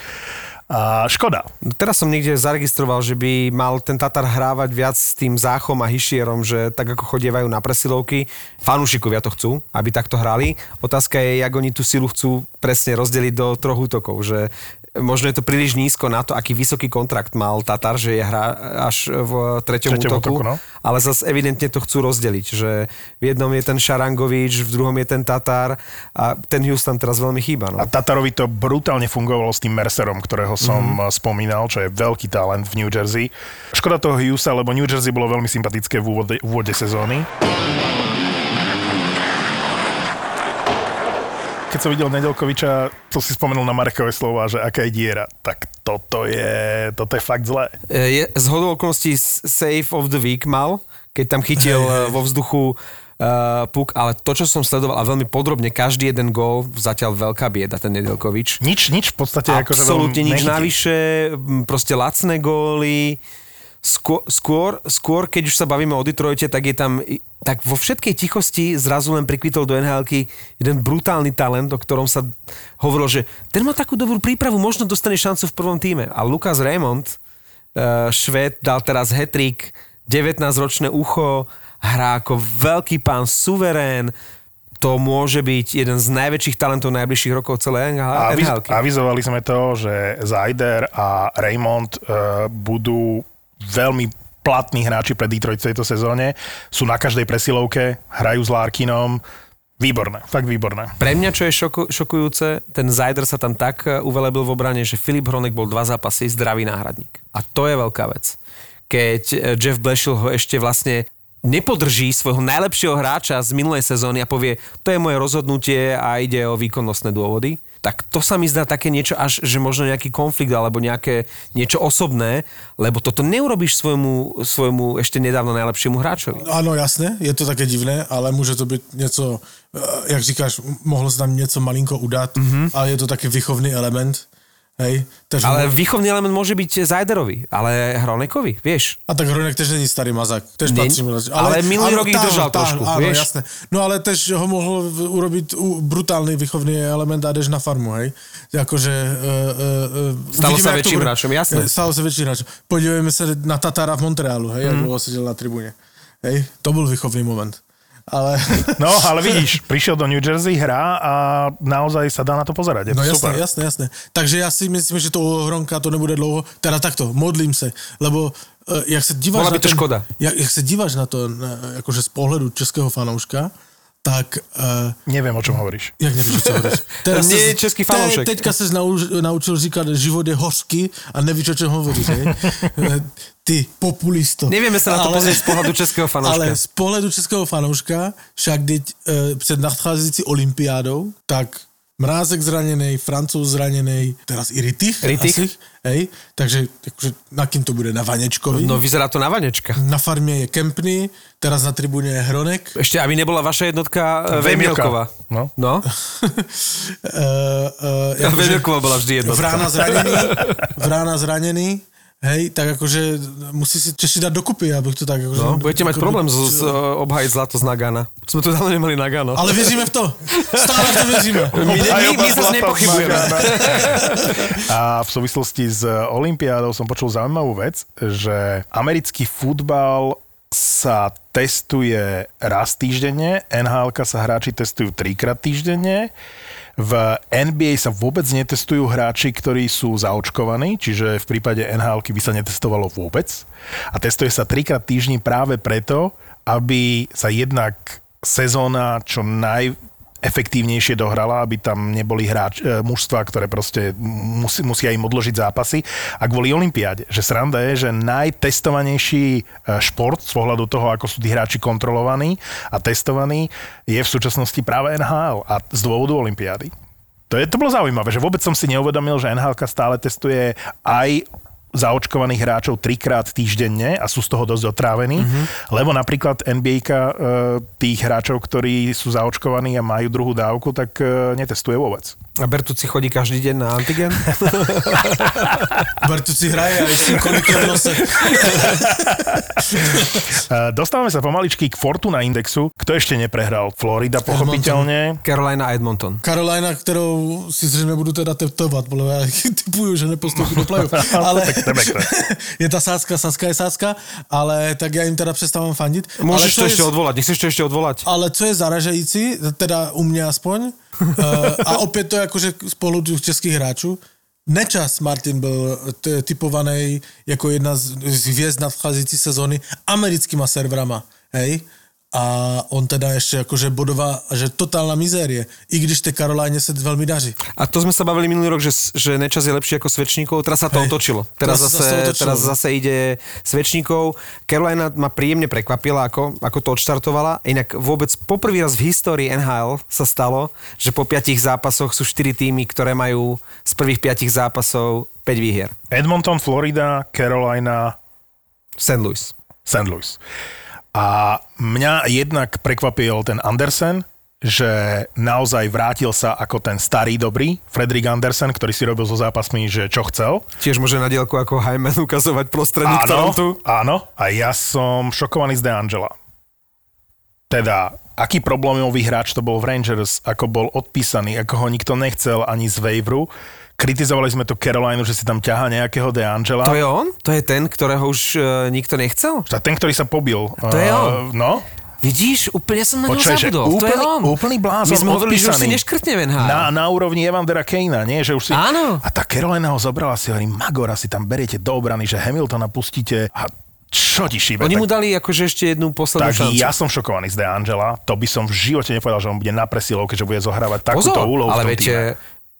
A škoda. Teraz som niekde zaregistroval, že by mal ten Tatar hrávať viac s tým Záchom a Hišierom, že tak ako chodievajú na presilovky, fanúšikovia to chcú, aby takto hrali. Otázka je, jak oni tú silu chcú presne rozdeliť do troch útokov, že možno je to príliš nízko na to, aký vysoký kontrakt mal Tatar, že je hrá až v treťom, Treťom útoku, útoku, no. ale zase evidentne to chcú rozdeliť, že v jednom je ten Šarangovič, v druhom je ten Tatar a ten tam teraz veľmi chýba. No. A Tatarovi to brutálne fungovalo s tým Mercerom, ktorého som mm-hmm. spomínal, čo je veľký talent v New Jersey. Škoda toho Hughesa, lebo New Jersey bolo veľmi sympatické v úvode, v úvode sezóny. Keď som videl Nedelkoviča, to si spomenul na Markové slova, že aká je diera, tak toto je, toto je fakt zlé. E, je, z hodou okolností Save of the Week mal, keď tam chytil e, vo vzduchu uh, puk, ale to, čo som sledoval a veľmi podrobne, každý jeden gól, zatiaľ veľká bieda, ten Nedelkovič. Nič, nič v podstate akože Absolútne veľmi nič nechytí. navyše, proste lacné góly. Skôr, skôr, skôr, keď už sa bavíme o Detroite, tak je tam, tak vo všetkej tichosti zrazu len prikvitol do nhl jeden brutálny talent, o ktorom sa hovorilo, že ten má takú dobrú prípravu, možno dostane šancu v prvom týme. A Lukas Raymond, uh, Švéd, dal teraz hetrik, 19-ročné ucho, hrá ako veľký pán, suverén, to môže byť jeden z najväčších talentov najbližších rokov aviz, nhl avizovali sme to, že Zajder a Raymond uh, budú veľmi platní hráči pre Detroit v tejto sezóne. Sú na každej presilovke, hrajú s Larkinom. Výborné, fakt výborné. Pre mňa, čo je šoku, šokujúce, ten Zajder sa tam tak e, uvelebil v obrane, že Filip Hronek bol dva zápasy zdravý náhradník. A to je veľká vec. Keď e, Jeff Blashill ho ešte vlastne nepodrží svojho najlepšieho hráča z minulej sezóny a povie, to je moje rozhodnutie a ide o výkonnostné dôvody, tak to sa mi zdá také niečo až, že možno nejaký konflikt alebo nejaké niečo osobné, lebo toto neurobíš svojmu, svojmu ešte nedávno najlepšiemu hráčovi. Ano, jasně, je to také divné, ale může to být něco, eh, jak říkáš, mohlo se tam něco malinko udat, mm-hmm. ale je to taky výchovný element. Hej, takže Ale výchovný element môže byť Zajderovi, ale Hronekovi, vieš. A tak Hronek tež není starý mazák, tež Nie- patří mladší. ale minulý rok ich držal trošku, áno, vieš? jasné. No ale tež ho mohl v- urobiť brutálny výchovný element a jdeš na farmu, hej. Jakože... Uh, uh, Stalo sa väčším hráčom, jasné. Stalo sa väčším hráčom. Podívejme sa na Tatara v Montrealu, hej, mm. Ako sedel na tribúne. Hej, to bol výchovný moment. Ale... No, ale vidíš, prišiel do New Jersey, hrá a naozaj sa dá na to pozerať. Je to No jasné, super. jasné, jasné. Takže já si myslím, že to Hronka to nebude dlouho. Teda takto, modlím se, lebo uh, jak se díváš Bola by na to ten, škoda. Jak, jak se díváš na to, na, jakože z pohledu českého fanouška, tak uh, Neviem, o čom hovoríš. jak nevíš, co hovoríš. Nie je český fanoušek. Te, teďka se nauč, naučil říkat, život je hořký a nevíš, o čem hovoríš. hej? Eh, Ty populisto. Nevieme sa na to pozrieť z pohľadu českého fanouška. Ale z pohledu českého fanouška, však teď e, před nadcházející olympiádou, tak Mrázek zranený, Francouz zranený, teraz i Ritich. Ritich. Asi, hej, takže akože, na kým to bude? Na Vanečkovi? No vyzerá to na vanečka. Na farmě je Kempny, teraz na tribúne je Hronek. Ešte, aby nebola vaša jednotka eh, Vejmielka. Vejmielková. No. No? uh, uh, Vejmielková bola vždy jednotka. Vrána zranený, Vrána zranený, hej, tak akože musí si Češi dať dokupy, abych to tak... Akože, No, budete mať problém z, z, obhajiť zlato z Nagana. Sme tu dávno nemali Nagano. Ale věříme v to. Stále v to věříme. my, my, my, my zase nepochybujeme. A v súvislosti s Olympiádou som počul zaujímavú vec, že americký futbal sa testuje raz týždenne, nhl sa hráči testujú trikrát týždenne, v NBA sa vôbec netestujú hráči, ktorí sú zaočkovaní, čiže v prípade nhl by sa netestovalo vôbec. A testuje sa trikrát týždni práve preto, aby sa jednak sezóna čo naj, efektívnejšie dohrala, aby tam neboli hráč, e, mužstva, ktoré proste musí, musia im odložiť zápasy. A kvôli Olympiáde, že sranda je, že najtestovanejší e, šport z pohľadu toho, ako sú tí hráči kontrolovaní a testovaní, je v súčasnosti práve NHL a z dôvodu Olympiády. To, je, to bolo zaujímavé, že vôbec som si neuvedomil, že NHL stále testuje aj zaočkovaných hráčov trikrát týždenne a sú z toho dosť otrávení, mm-hmm. lebo napríklad NBA e, tých hráčov, ktorí sú zaočkovaní a majú druhú dávku, tak e, netestuje vôbec. A Bertuci chodí každý deň na antigen? Bartu si hraje a s tým konikem v nose. E, dostávame sa pomaličky k Fortuna Indexu. Kto ešte neprehral? Florida pochopiteľne. Carolina a Edmonton. Carolina, kterou si zřejmě budu teda teptovat, podle já typuju, že nepostoupí do playoff. Ale. je ta sázka, sázka je sázka, ale tak já jim teda přestávám fandit. ale Môžeš to je- ešte odvolať, nechceš to ešte odvolať? Ale co je zaražající, teda u mě aspoň, uh, a opět to jakože z pohledu českých hráčů, Nečas Martin byl typovaný jako jedna z, hvězd nadcházející sezóny americkýma serverama, hej? A on teda ještě jakože bodová, že totálna mizérie, i když té Karolajne se velmi daří. A to sme sa bavili minulý rok, že, že Nečas je lepší ako Svečníkov, teraz sa to Hej. otočilo. Teraz, Teraz zase, to otočilo, teraz zase ide Svečníkov. Carolina ma príjemne prekvapila, ako, ako to odštartovala. Inak vôbec poprvý raz v histórii NHL sa stalo, že po piatich zápasoch sú 4 týmy, ktoré majú z prvých piatich zápasov 5 výhier. Edmonton, Florida, Carolina, St. Louis. St. Louis. A mňa jednak prekvapil ten Andersen, že naozaj vrátil sa ako ten starý dobrý Fredrik Andersen, ktorý si robil so zápasmi, že čo chcel. Tiež môže na dielku ako Hyman ukazovať prostredník Torontu. áno. A ja som šokovaný z De Angela. Teda, aký problémový hráč to bol v Rangers, ako bol odpísaný, ako ho nikto nechcel ani z waveru. Kritizovali sme tu Carolinu, že si tam ťaha nejakého De Angela. To je on? To je ten, ktorého už uh, nikto nechcel? Ten, ktorý sa pobil. To je Eh, on. No, Vidíš, úplne som na že zabudol. to je úplný, on. úplný blázon My sme hovorili, že už si neškrtne v NHL. Na, na úrovni Evandera Kejna, nie? Že už si... Áno. A tá Carolina ho zobrala si, hovorí, Magora si tam beriete do obrany, že Hamiltona pustíte a čo ti šíbe? Oni mu dali akože ešte jednu poslednú tak šancu. ja som šokovaný z De Angela. To by som v živote nepovedal, že on bude na presilovke, že bude zohrávať takúto Pozor, úlohu ale v tom viete, týme.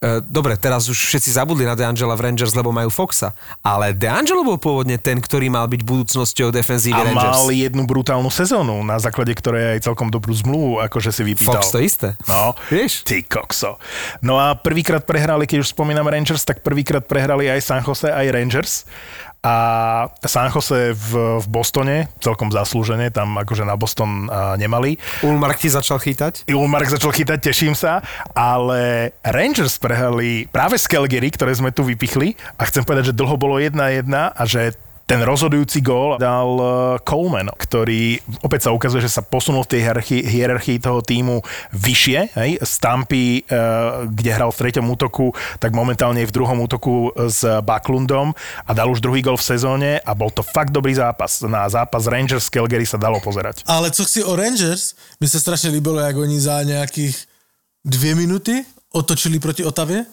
E, dobre, teraz už všetci zabudli na DeAngela v Rangers, lebo majú Foxa, ale DeAngelo bol pôvodne ten, ktorý mal byť budúcnosťou defenzívy A Rangers. mal jednu brutálnu sezónu, na základe ktorej aj celkom dobrú zmluvu, akože si vypýtal. Fox to isté. No, Vieš? ty kokso. No a prvýkrát prehrali, keď už spomínam Rangers, tak prvýkrát prehrali aj San Jose, aj Rangers. A San Jose v, v Bostone, celkom zaslúžene, tam akože na Boston a, nemali. Ulmark ti začal chytať? Ulmark začal chytať, teším sa, ale Rangers prehrali práve z Calgary, ktoré sme tu vypichli a chcem povedať, že dlho bolo 1-1 a že ten rozhodujúci gól dal eh, Coleman, ktorý opäť sa ukazuje, že sa posunul v tej hierarchii, toho týmu vyššie. Hej? Z Tampy, eh, kde hral v treťom útoku, tak momentálne je v druhom útoku s Backlundom a dal už druhý gól v sezóne a bol to fakt dobrý zápas. Na zápas Rangers Calgary sa dalo pozerať. Ale co chci o Rangers, mi se strašně líbilo, jak oni za nějakých dvě minuty otočili proti Otavě,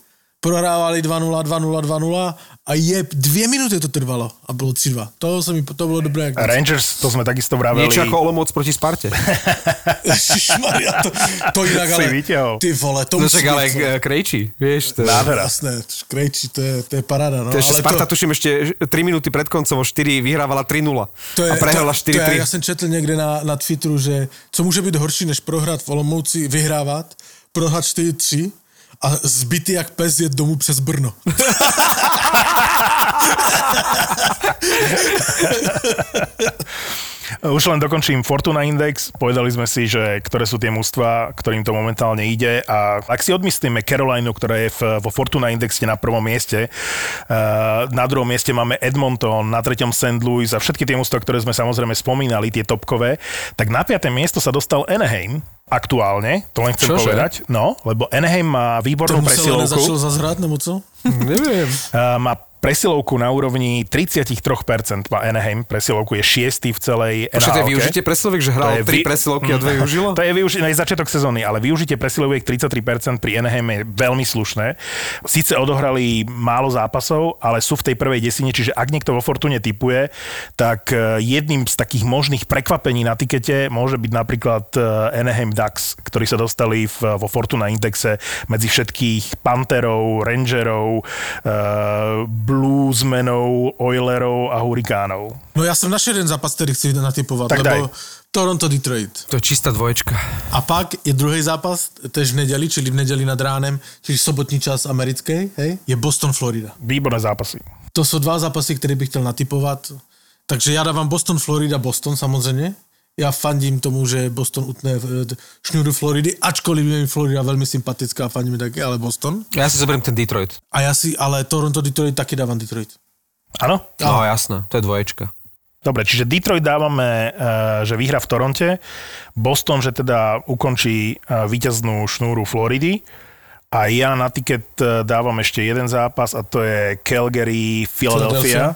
prohrávali 2-0, 2-0, 2-0 a je dvě minuty to trvalo a bylo 3-2. To, se mi, to bylo dobré. Jak... Rangers, to sme takisto vraveli. Niečo ako Olomouc proti Sparte. Ježišmaria, to, to inak, ale... Ty vole, to No musí byť, ale co? eh, Krejčí, vieš. To, Nádhera. Jasné, Krejči, to je, to je paráda. No, to ešte ale Sparta, tuším, ešte 3 minúty pred koncom o 4 vyhrávala 3-0 To je, a prehrala to, to je, 4-3. já jsem četl někde na, na Twitteru, že co může být horší, než prohrát v Olomouci, vyhrávat, prohrát 4-3 a zbytý jak pes jet domů přes Brno. Už len dokončím Fortuna Index. Povedali sme si, že ktoré sú tie mužstva, ktorým to momentálne ide. A ak si odmyslíme Carolinu, ktorá je v, vo Fortuna Indexe na prvom mieste, uh, na druhom mieste máme Edmonton, na treťom St. Louis a všetky tie mužstva, ktoré sme samozrejme spomínali, tie topkové, tak na piaté miesto sa dostal Anaheim aktuálne, to len chcem Čože? povedať. No, lebo Anaheim má výbornú presilovku. nezačal zase hrát, nebo co? Neviem. Uh, má presilovku na úrovni 33%, má Anaheim, presilovku je šiestý v celej Počkaj, to je využitie presiloviek, že hral 3 vy- presilovky a 2 využilo? To je využitie aj začiatok sezóny, ale využitie presiloviek 33% pri Anaheim je veľmi slušné. Síce odohrali málo zápasov, ale sú v tej prvej desine, čiže ak niekto vo Fortune typuje, tak eh, jedným z takých možných prekvapení na tikete môže byť napríklad eh, Anaheim Ducks, ktorí sa dostali v, vo Fortuna Indexe medzi všetkých Panterov, Rangerov, uh, Bluesmenov, Oilerov a Hurikánov. No já jsem našel jeden zápas, který chci natypovat, Tak lebo daj. Toronto-Detroit. To je čistá dvoječka. A pak je druhý zápas, tež v nedeli, čili v nedeli nad ránem, čili sobotní čas americký, hej, je Boston-Florida. Výborné zápasy. To jsou dva zápasy, které bych chtěl natypovat. Takže já dávám Boston, Florida, Boston samozřejmě. Já fandím tomu, že Boston utne eh, šňůru Floridy, ačkoliv je mi Florida velmi sympatická, fandím taky, ale Boston. Ja si zoberiem ten Detroit. A já si, ale Toronto, Detroit taky dávám Detroit. Áno? No jasné, to je dvoječka. Dobre, čiže Detroit dávame, eh, že vyhra v Toronte, Boston, že teda ukončí eh, víťaznú šnúru Floridy a ja na tiket dávam ešte jeden zápas a to je Calgary, Philadelphia.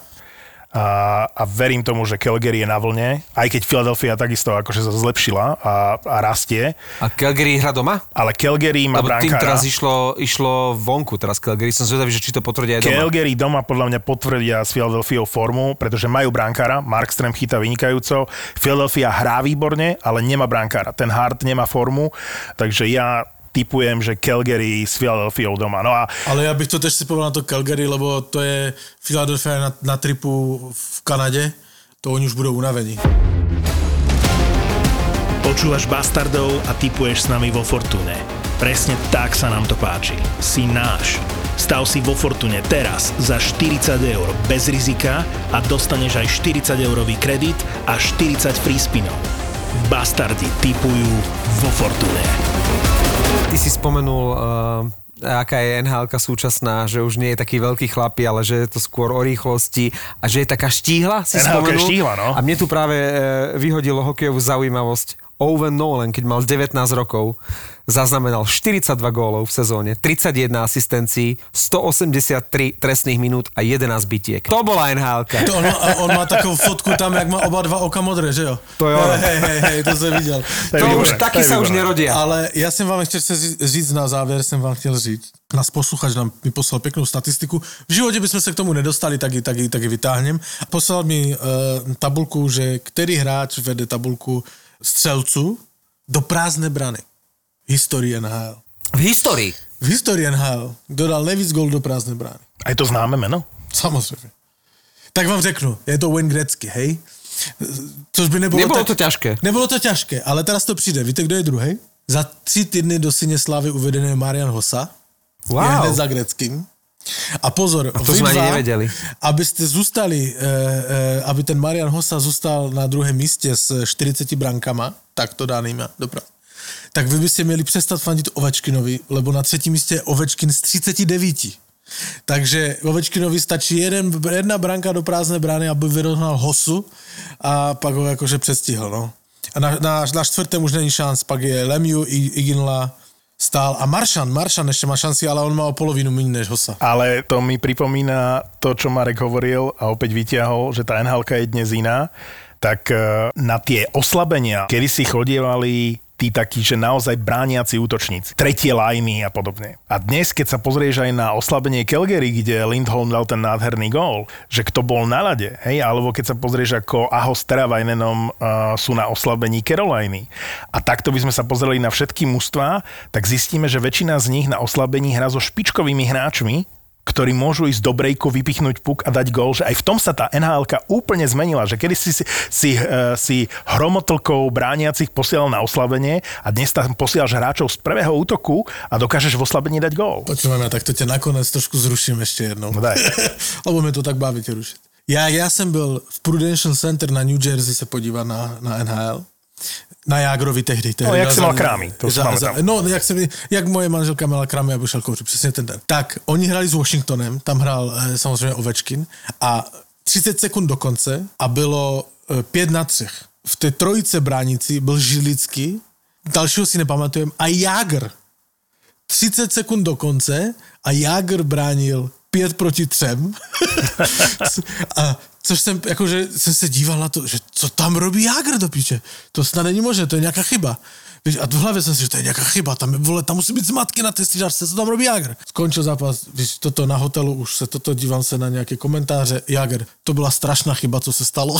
A, a verím tomu, že Calgary je na vlne, aj keď Philadelphia takisto akože sa zlepšila a, a rastie, A Calgary hra doma? ale Calgary má Lebo tým brankára. teraz išlo, išlo vonku, teraz Calgary. Som zvedavý, že či to potvrdia aj doma. Calgary doma podľa mňa potvrdia s Philadelphia formu, pretože majú brankára, Markström chytá vynikajúco, Philadelphia hrá výborne, ale nemá brankára. Ten Hart nemá formu, takže ja typujem, že Calgary s Philadelphia doma. No a Ale já bych to tež si povedal na to Calgary, lebo to je Philadelphia na, na tripu v Kanade, to oni už budou unavení. Počúvaš Bastardov a typuješ s nami vo Fortune. Presne tak sa nám to páči. Si náš. Stav si vo Fortune teraz za 40 eur bez rizika a dostaneš aj 40 eurový kredit a 40 free spinov. Bastardi typujú vo Fortune. Ty si spomenul, uh, aká je nhl súčasná, že už nie je taký veľký chlapi, ale že je to skôr o rýchlosti a že je taká štíhla, si je spomenul. štíhla, no. A mne tu práve uh, vyhodilo hokejovú zaujímavosť. Owen Nolan, keď mal 19 rokov, zaznamenal 42 gólov v sezóne, 31 asistencií, 183 trestných minút a 11 bitiek. To bola nhl To on, má, on má takovou fotku tam, jak má oba dva oka modré, že jo? To je ono. Hej, hej, hej, to jsem viděl. To je To už taky sa už nerodia. Ale já jsem vám ještě chtěl ří- říct na závěr, jsem vám chtěl říct. Nás posluchač nám mi poslal pěknou statistiku. V životě bychom se k tomu nedostali, tak ji, tak ji, tak ji vytáhnem. Poslal mi uh, tabulku, že který hráč vede tabulku střelců do prázdné brany. Historie NHL. V histórii. v histórii NHL, kdo dal nejvíc gol do prázdné brány. Aj to známe meno? Samozřejmě. Tak vám řeknu, je to Wayne Gretzky, hej? Což by nebylo, Nebolo tak, to ťažké. Nebylo to těžké, ale teraz to přijde. Víte, kdo je druhý? Za tři týdny do Syně Slavy uvedený Marian Hossa. Wow. Je hned za Greckým. A pozor, A to vy sme ani dva, nevedeli. abyste zůstali, e, e, aby ten Marian Hossa zůstal na druhém místě s 40 brankama, tak to danýma, dobrá. Tak vy byste měli přestat fandit Ovečkinovi, lebo na třetím místě je Ovečkin z 39. Takže Ovečkinovi stačí jeden, jedna branka do prázdné brány, aby vyrovnal Hosu a pak ho jakože předstihl, no. A na, na, na čtvrtém už není šanc, pak je Lemiu, Iginla, Stál a Maršan, Maršan ešte má šanci, ale on má o polovinu menej než Hosa. Ale to mi pripomína to, čo Marek hovoril a opäť vyťahol, že tá nhl je dnes iná. Tak eh, na tie oslabenia, kedy si chodievali tí takí, že naozaj brániaci útočníci, tretie lajny a podobne. A dnes, keď sa pozrieš aj na oslabenie Calgary, kde Lindholm dal ten nádherný gól, že kto bol na lade, hej, alebo keď sa pozrieš ako Aho s Teravajnenom uh, sú na oslabení Caroliny. A takto by sme sa pozreli na všetky mužstvá, tak zistíme, že väčšina z nich na oslabení hrá so špičkovými hráčmi, ktorí môžu ísť do breaku, vypichnúť puk a dať gól, že aj v tom sa tá nhl úplne zmenila, že kedy si, si, si, uh, si hromotlkou brániacich posielal na oslabenie a dnes tam posielaš hráčov z prvého útoku a dokážeš v oslabení dať gól. Počúvaj, tak to ťa nakonec trošku zruším ešte jednou. No daj. Lebo mi to tak baví tě rušit. Já, já jsem byl v Prudential Center na New Jersey se podívat na, na NHL. Na Jágrovi tehdy. tehdy No, jak si mal krámy, to za, za, no, jak, jsem, jak moje manželka měla krámy a vyšel kouřit, přesně ten den. Tak, oni hráli s Washingtonem, tam hrál eh, samozřejmě Ovečkin a 30 sekund do konce a bylo eh, 5 na 3. V té trojice bránici byl Žilický, dalšího si nepamatujem, a Jágr. 30 sekund do konce a Jágr bránil 5 proti 3. a což jsem, jakože jsem se díval na to, že co tam robí Jágr do píče. To snad není možné, to je nějaká chyba. Víš, a v hlavě jsem si, že to je nějaká chyba, tam, vole, tam musí být zmatky na té střídačce, co tam robí Jágr. Skončil zápas, víš, toto na hotelu, už se toto, dívám se na nějaké komentáře, Jágr, to byla strašná chyba, co se stalo.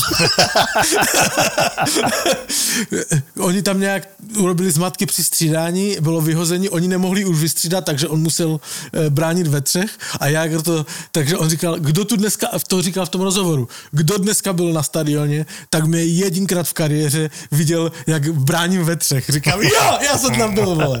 oni tam nějak urobili zmatky při střídání, bylo vyhození, oni nemohli už vystřídat, takže on musel eh, bránit ve třech a Jágr to, takže on říkal, kdo tu dneska, to říkal v tom rozhovoru, kdo dneska byl na stadioně, tak mě jedinkrát v kariéře viděl, jak bráním ve třech. Jo, já jsem tam byl, vole.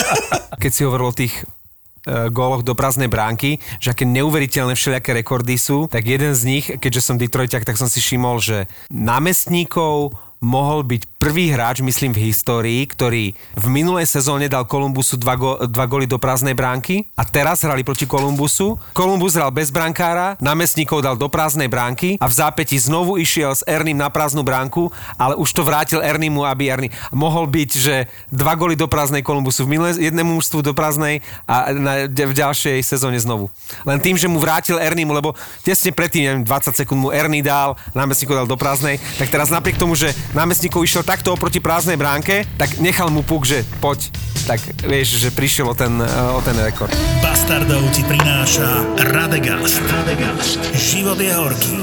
Keď si hovoril o tých e, góloch do prázdnej bránky, že aké neuveriteľné všelijaké rekordy sú, tak jeden z nich, keďže som Detroitak, tak som si všimol, že námestníkov mohol byť prvý hráč, myslím, v histórii, ktorý v minulej sezóne dal Kolumbusu dva, go, dva góly do prázdnej bránky a teraz hrali proti Kolumbusu. Kolumbus hral bez brankára, námestníkov dal do prázdnej bránky a v zápäti znovu išiel s Ernym na prázdnu bránku, ale už to vrátil Ernimu, aby Erny mohol byť, že dva góly do prázdnej Kolumbusu v minulej jednému mužstvu do prázdnej a na, v ďalšej sezóne znovu. Len tým, že mu vrátil Ernimu, lebo tesne predtým, neviem, 20 sekúnd mu Erny dal, námestníkov dal do prázdnej, tak teraz napriek tomu, že námestníkov išiel takto oproti prázdnej bránke, tak nechal mu puk, že poď. Tak vieš, že prišiel o ten, o ten rekord. Bastardov ti prináša Radegast. Radegast. Život je horký.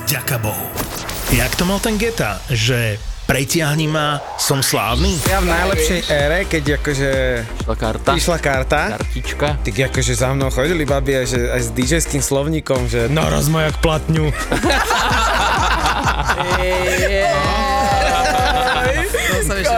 Vďaka Bohu. Jak to mal ten Geta, že pretiahni ma, som slávny? Ja v najlepšej ére, keď akože Išla karta. išla karta, Kartička. tak akože za mnou chodili babi aj, že, aj s DJ-ským slovníkom, že no rozmojak platňu.